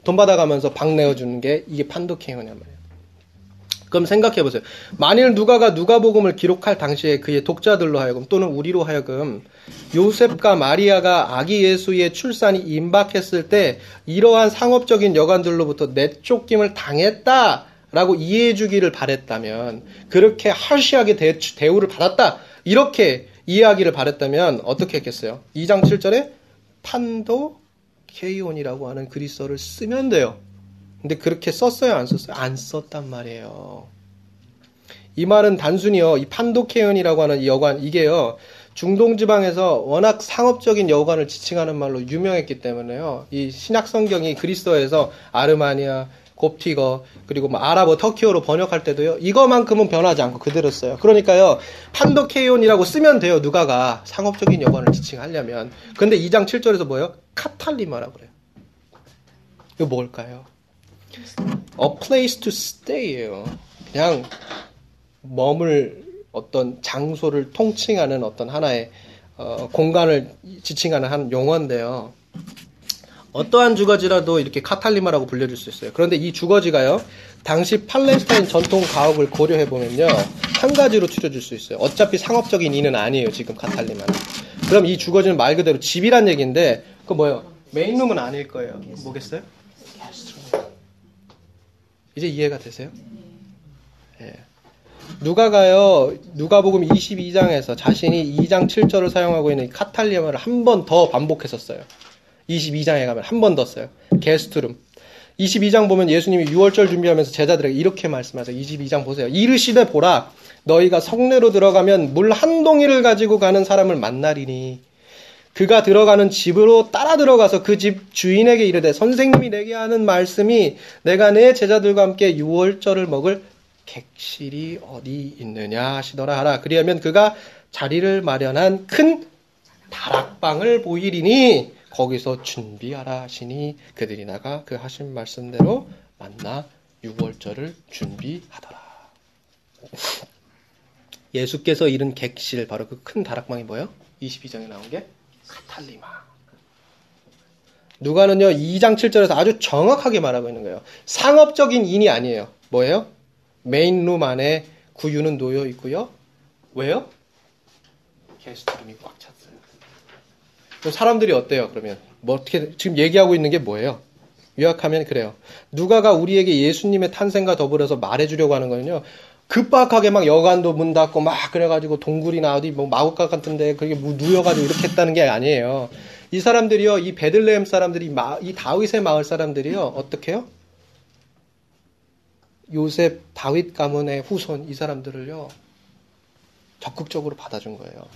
돈 받아가면서 방 내어주는 게 이게 판도케온이란 말이에요. 그럼 생각해 보세요. 만일 누가가 누가복음을 기록할 당시에 그의 독자들로 하여금 또는 우리로 하여금 요셉과 마리아가 아기 예수의 출산이 임박했을 때 이러한 상업적인 여관들로부터 내쫓김을 당했다라고 이해해 주기를 바랬다면 그렇게 하시하게 대, 대우를 받았다 이렇게 이해하기를 바랬다면 어떻게 했겠어요? 2장 7절에 판도 케이온이라고 하는 그리스어를 쓰면 돼요. 근데 그렇게 썼어요, 안 썼어요? 안 썼단 말이에요. 이 말은 단순히요, 이 판도케온이라고 하는 이 여관, 이게요, 중동 지방에서 워낙 상업적인 여관을 지칭하는 말로 유명했기 때문에요. 이 신약 성경이 그리스어에서 아르마니아, 곱티거, 그리고 뭐 아랍어, 터키어로 번역할 때도요, 이거만큼은 변하지 않고 그대로 써요. 그러니까요, 판도케온이라고 쓰면 돼요, 누가가. 상업적인 여관을 지칭하려면. 근데 2장 7절에서 뭐예요? 카탈리마라고 그래요. 이거 뭘까요? A place to stay예요. 그냥 머물 어떤 장소를 통칭하는 어떤 하나의 어, 공간을 지칭하는 한 용어인데요. 어떠한 주거지라도 이렇게 카탈리마라고 불려줄 수 있어요. 그런데 이 주거지가요, 당시 팔레스타인 전통 가옥을 고려해 보면요, 한 가지로 추려질 수 있어요. 어차피 상업적인 이는 아니에요, 지금 카탈리마는. 그럼 이 주거지는 말 그대로 집이란 얘기인데, 그 뭐예요? 메인룸은 아닐 거예요. 뭐겠어요? 이제 이해가 되세요? 예. 누가가요, 누가복음 22장에서 자신이 2장 7절을 사용하고 있는 카탈리마를 한번 더 반복했었어요. 22장에 가면 한 번 더 써요. 게스트룸. 22장 보면 예수님이 6월절 준비하면서 제자들에게 이렇게 말씀하세요. 22장 보세요. 이르시되 보라. 너희가 성내로 들어가면 물 한 동이를 가지고 가는 사람을 만나리니 그가 들어가는 집으로 따라 들어가서 그 집 주인에게 이르되 선생님이 내게 하는 말씀이 내가 내 제자들과 함께 6월절을 먹을 객실이 어디 있느냐 하시더라 하라. 그리하면 그가 자리를 마련한 큰 다락방을 보이리니 거기서 준비하라 하시니 그들이 나가 그 하신 말씀대로 만나 6월절을 준비하더라. 예수께서 이른 객실 바로 그 큰 다락방이 뭐예요? 22장에 나온 게 카탈리마. 누가는요 2장 7절에서 아주 정확하게 말하고 있는 거예요. 상업적인 인이 아니에요. 뭐예요? 메인룸 안에 구유는 놓여 있고요. 왜요? 게스트룸이 꽉 찼어요. 그럼 사람들이 어때요? 그러면 뭐 어떻게 지금 얘기하고 있는 게 뭐예요? 요약하면 그래요. 누가가 우리에게 예수님의 탄생과 더불어서 말해주려고 하는 거는요. 급박하게 막 여관도 문 닫고 막 그래가지고 동굴이나 어디 뭐 마구간 같은데 그게 뭐 누여가지고 이렇게 했다는 게 아니에요. 이 사람들이요, 이 베들레헴 사람들이 마- 이 다윗의 마을 사람들이요, 어떻게요? 요셉 다윗 가문의 후손 이 사람들을요 적극적으로 받아준 거예요.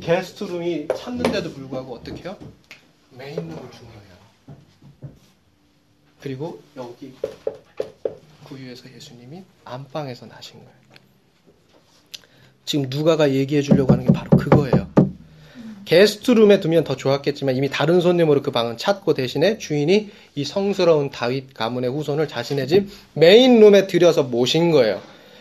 게스트룸이 찾는데도 불구하고 어떻게 해요? 메인룸을 준 거예요. 그리고 여기 구유에서 예수님이 안방에서 나신 거예요. 지금 누가가 얘기해 주려고 하는 게 바로 그거예요. 게스트룸에 두면 더 좋았겠지만 이미 다른 손님으로 그 방은 찾고 대신에 주인이 이 성스러운 다윗 가문의 후손을 자신의 집 메인룸에 들여서 모신 거예요.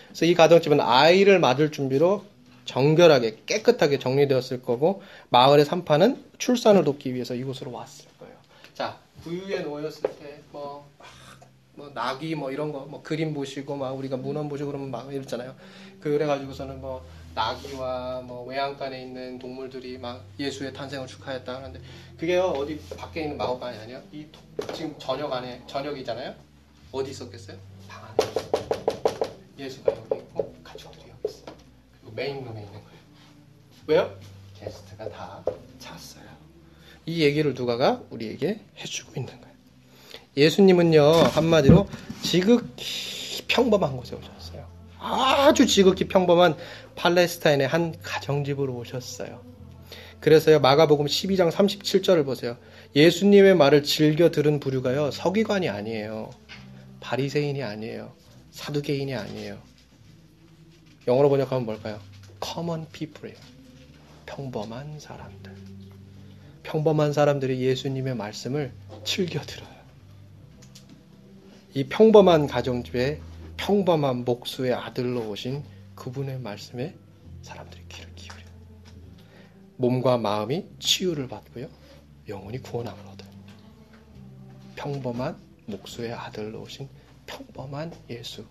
그래서 이 가정집은 아이를 맞을 준비로 정결하게 깨끗하게 정리되었을 거고 마을의 산파는 출산을 돕기 위해서 이곳으로 왔을 거예요. 자 구유에 놓였을 때뭐 뭐 낙이 뭐 이런 거 뭐 그림 보시고 막 우리가 문헌 보시고 그러면 막 이랬잖아요. 그래가지고서는 뭐 낙이와 뭐 외양간에 있는 동물들이 막 예수의 탄생을 축하했다 하는데 그게요 어디 밖에 있는 마법관이 아니에요. 이 도- 지금 저녁 안에 저녁이잖아요. 어디 있었겠어요? 방 안에. 예수가 여기 있고 가족들이 여기 있어요. 그리고 메인룸에 있는 거예요. 왜요? 게스트가 다 찼어요. 이 얘기를 누가가 우리에게 해주고 있는 거예요. 예수님은요 한마디로 지극히 평범한 곳에 오셨어요. 아주 지극히 평범한 팔레스타인의 한 가정집으로 오셨어요. 그래서요 마가복음 12장 37절을 보세요. 예수님의 말을 즐겨 들은 부류가요 서기관이 아니에요. 바리새인이 아니에요. 사두개인이 아니에요. 영어로 번역하면 뭘까요? common people이에요. 평범한 사람들. 평범한 사람들이 예수님의 말씀을 즐겨 들어요. 이 평범한 가정집에 평범한 목수의 아들로 오신 그분의 말씀에 사람들이 귀를 기울여요. 몸과 마음이 치유를 받고요. 영혼이 구원함을 얻어요. 평범한 목수의 아들로 오신 평범한 예수.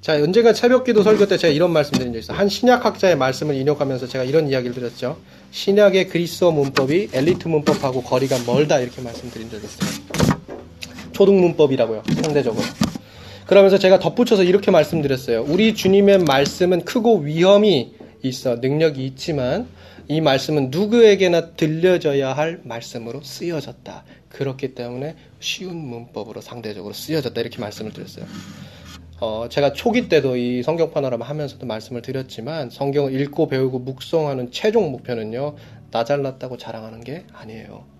자, 언제가 새벽 기도 설교 때 제가 이런 말씀 드린 적 있어요. 한 신약학자의 말씀을 인용하면서 제가 이런 이야기를 드렸죠. 신약의 그리스어 문법이 엘리트 문법하고 거리가 멀다 이렇게 말씀드린 적이 있어요. 초등 문법이라고요. 상대적으로. 그러면서 제가 덧붙여서 이렇게 말씀드렸어요. 우리 주님의 말씀은 크고 위험이 있어 능력이 있지만 이 말씀은 누구에게나 들려져야 할 말씀으로 쓰여졌다. 그렇기 때문에 쉬운 문법으로 상대적으로 쓰여졌다. 이렇게 말씀을 드렸어요. 어, 제가 초기 때도 이 성경 파노라마 하면서도 말씀을 드렸지만 성경을 읽고 배우고 묵성하는 최종 목표는요. 나 잘났다고 자랑하는 게 아니에요.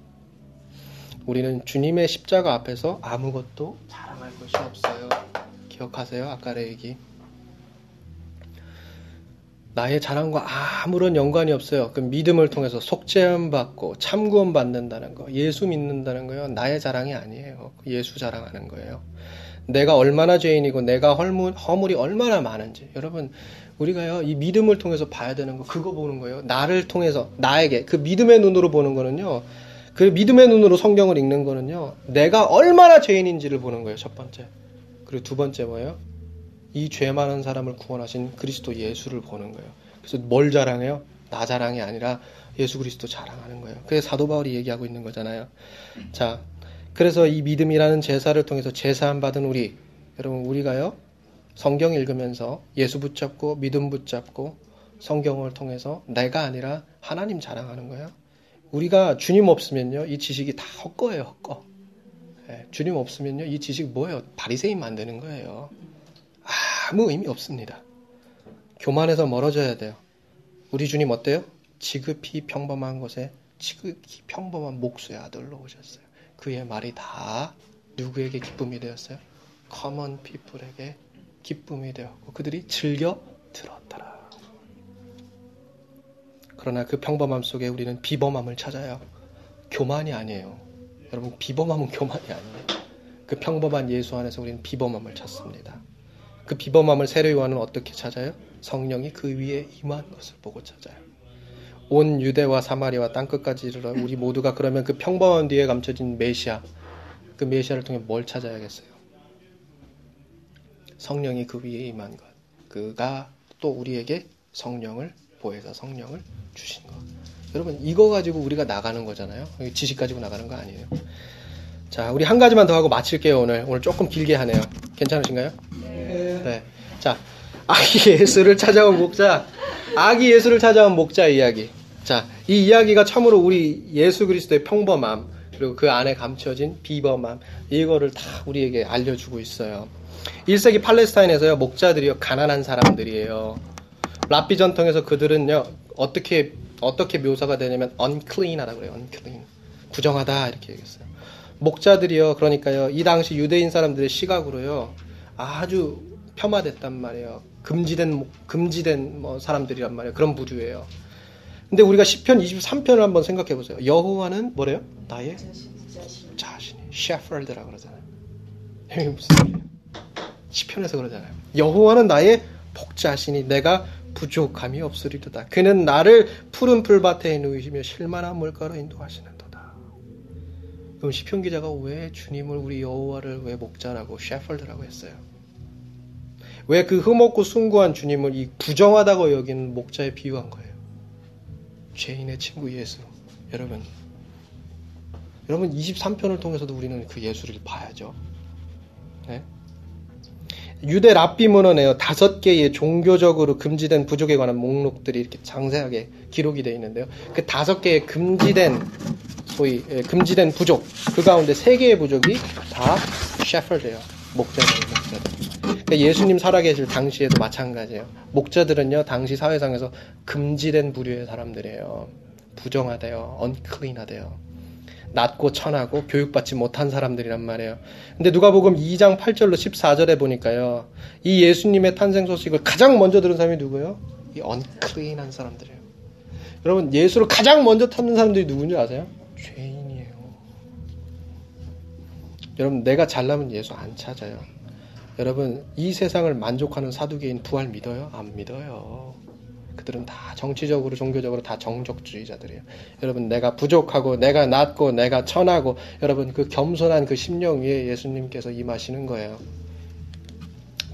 우리는 주님의 십자가 앞에서 아무것도 자랑할 것이 없어요. 기억하세요? 아까의 얘기. 나의 자랑과 아무런 연관이 없어요. 그 믿음을 통해서 속죄함 받고 참구원 받는다는 거, 예수 믿는다는 거요. 나의 자랑이 아니에요. 예수 자랑하는 거예요. 내가 얼마나 죄인이고 내가 헐물, 허물이 얼마나 많은지. 여러분, 우리가요, 이 믿음을 통해서 봐야 되는 거, 그거 보는 거예요. 나를 통해서, 나에게, 그 믿음의 눈으로 보는 거는요, 그 믿음의 눈으로 성경을 읽는 거는요, 내가 얼마나 죄인인지를 보는 거예요, 첫 번째. 그리고 두 번째 뭐예요? 이 죄 많은 사람을 구원하신 그리스도 예수를 보는 거예요. 그래서 뭘 자랑해요? 나 자랑이 아니라 예수 그리스도 자랑하는 거예요. 그래서 사도 바울이 얘기하고 있는 거잖아요. 자, 그래서 이 믿음이라는 제사를 통해서 제사함 받은 우리, 여러분 우리가요 성경 읽으면서 예수 붙잡고 믿음 붙잡고 성경을 통해서 내가 아니라 하나님 자랑하는 거예요. 우리가 주님 없으면요 이 지식이 다 헛거예요 헛거. 예, 주님 없으면요 이 지식 뭐예요? 바리새인 만드는 거예요. 아무 의미 없습니다. 교만해서 멀어져야 돼요. 우리 주님 어때요? 지극히 평범한 곳에 지극히 평범한 목수의 아들로 오셨어요. 그의 말이 다 누구에게 기쁨이 되었어요? common people에게 기쁨이 되었고 그들이 즐겨 들었더라. 그러나 그 평범함 속에 우리는 비범함을 찾아요. 교만이 아니에요. 여러분 비범함은 교만이 아니에요. 그 평범한 예수 안에서 우리는 비범함을 찾습니다. 그 비범함을 세례 요한은 어떻게 찾아요? 성령이 그 위에 임한 것을 보고 찾아요. 온 유대와 사마리아와 땅끝까지 이르러 우리 모두가 그러면 그 평범한 뒤에 감춰진 메시아 그 메시아를 통해 뭘 찾아야겠어요? 성령이 그 위에 임한 것. 그가 또 우리에게 성령을 보혜사 성령을 주신 것. 여러분 이거 가지고 우리가 나가는 거잖아요. 지식 가지고 나가는 거 아니에요. 자, 우리 한 가지만 더 하고 마칠게요, 오늘. 오늘 조금 길게 하네요. 괜찮으신가요? 네. 자, 아기 예수를 찾아온 목자. 아기 예수를 찾아온 목자 이야기. 자, 이 이야기가 참으로 우리 예수 그리스도의 평범함, 그리고 그 안에 감춰진 비범함, 이거를 다 우리에게 알려주고 있어요. 1세기 팔레스타인에서요, 목자들이요, 가난한 사람들이에요. 랍비 전통에서 그들은요, 어떻게, 어떻게 묘사가 되냐면, unclean 하다고 그래요, unclean. 부정하다, 이렇게 얘기했어요. 목자들이요, 그러니까요, 이 당시 유대인 사람들의 시각으로요, 아주 폄하됐단 말이에요. 금지된, 목- 금지된 뭐 사람들이란 말이에요. 그런 부류예요. 근데 우리가 10편 23편을 한번 생각해 보세요. 여호와는 뭐래요? 나의 자신이 셰퍼드라고 그러잖아요. 이게 무슨? 10편에서 그러잖아요. 여호와는 나의 복자신이 내가 부족함이 없으리로다. 그는 나를 푸른 풀밭에 누이시며 실만한 물가로 인도하시는도다. 그럼 시편 기자가 왜 주님을 우리 여호와를 왜 목자라고 셰퍼드라고 했어요? 왜 그 흠없고 숭고한 주님을 이 부정하다고 여기는 목자에 비유한 거예요? 죄인의 친구 예수. 여러분. 여러분 23편을 통해서도 우리는 그 예수를 봐야죠. 네? 유대 랍비 문헌에요. 다섯 개의 종교적으로 금지된 부족에 관한 목록들이 이렇게 장세하게 기록이 되어 있는데요. 그 다섯 개의 금지된 소위 예, 금지된 부족 그 가운데 세 개의 부족이 다 셰퍼드예요. 목자들, 목자들. 그러니까 예수님 살아계실 당시에도 마찬가지예요. 목자들은요 당시 사회상에서 금지된 부류의 사람들이에요. 부정하대요, unclean하대요. 낮고 천하고 교육받지 못한 사람들이란 말이에요. 근데 누가복음 2장 8절로 14절에 보니까요. 이 예수님의 탄생 소식을 가장 먼저 들은 사람이 누구예요? 이 unclean한 사람들이에요. 여러분 예수를 가장 먼저 찾는 사람들이 누군지 아세요? 죄인이에요. 여러분 내가 잘나면 예수 안 찾아요. 여러분 이 세상을 만족하는 사두개인 부활 믿어요? 안 믿어요. 그들은 다 정치적으로 종교적으로 다 정적주의자들이에요. 여러분 내가 부족하고 내가 낮고 내가 천하고 여러분 그 겸손한 그 심령 위에 예수님께서 임하시는 거예요.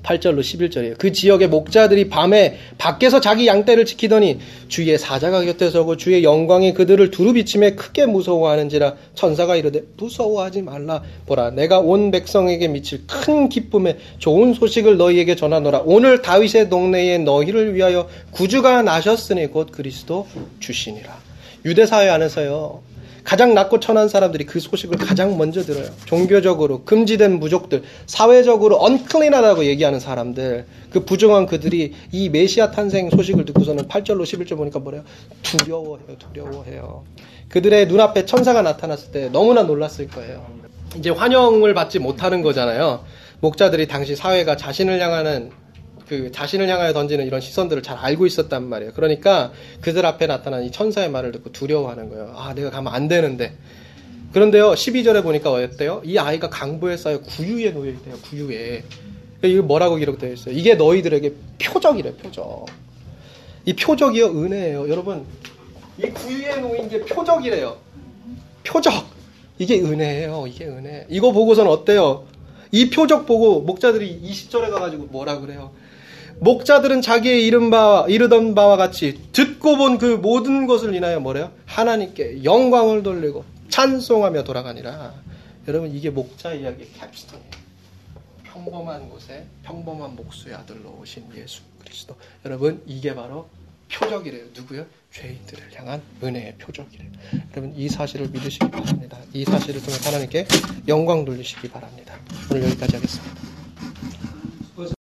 8절로 11절이에요. 그 지역의 목자들이 밤에 밖에서 자기 양떼를 지키더니 주의 사자가 곁에 서고 주의 영광이 그들을 두루 비침에 크게 무서워하는지라 천사가 이르되 무서워하지 말라. 보라 내가 온 백성에게 미칠 큰 기쁨에 좋은 소식을 너희에게 전하노라. 오늘 다윗의 동네에 너희를 위하여 구주가 나셨으니 곧 그리스도 주시니라. 유대 사회 안에서요 가장 낮고 천한 사람들이 그 소식을 가장 먼저 들어요. 종교적으로 금지된 무족들, 사회적으로 언클린하다고 얘기하는 사람들, 그 부정한 그들이 이 메시아 탄생 소식을 듣고서는 8절로 11절 보니까 뭐래요? 두려워해요, 두려워해요. 그들의 눈앞에 천사가 나타났을 때 너무나 놀랐을 거예요. 이제 환영을 받지 못하는 거잖아요. 목자들이 당시 사회가 자신을 향하는 그 자신을 향하여 던지는 이런 시선들을 잘 알고 있었단 말이에요. 그러니까 그들 앞에 나타난 이 천사의 말을 듣고 두려워하는 거예요. 아, 내가 가면 안 되는데. 그런데요, 12절에 보니까 어때요? 이 아이가 강보에 쌓여 구유에 놓여 있대요, 구유에. 이거 뭐라고 기록되어 있어요? 이게 너희들에게 표적이래, 표적. 이 표적이요, 은혜예요. 여러분, 이 구유에 놓인 게 표적이래요. 표적. 이게 은혜예요, 이게 은혜. 이거 보고서는 어때요? 이 표적 보고 목자들이 20절에 가가지고 뭐라 그래요? 목자들은 자기의 이른 바, 이르던 바와 같이 듣고 본 그 모든 것을 인하여 뭐래요? 하나님께 영광을 돌리고 찬송하며 돌아가니라. 여러분, 이게 목자 이야기의 캡스톤이에요. 평범한 곳에 평범한 목수의 아들로 오신 예수 그리스도. 여러분, 이게 바로 표적이래요. 누구요? 죄인들을 향한 은혜의 표적이래요. 여러분, 이 사실을 믿으시기 바랍니다. 이 사실을 통해 하나님께 영광 돌리시기 바랍니다. 오늘 여기까지 하겠습니다.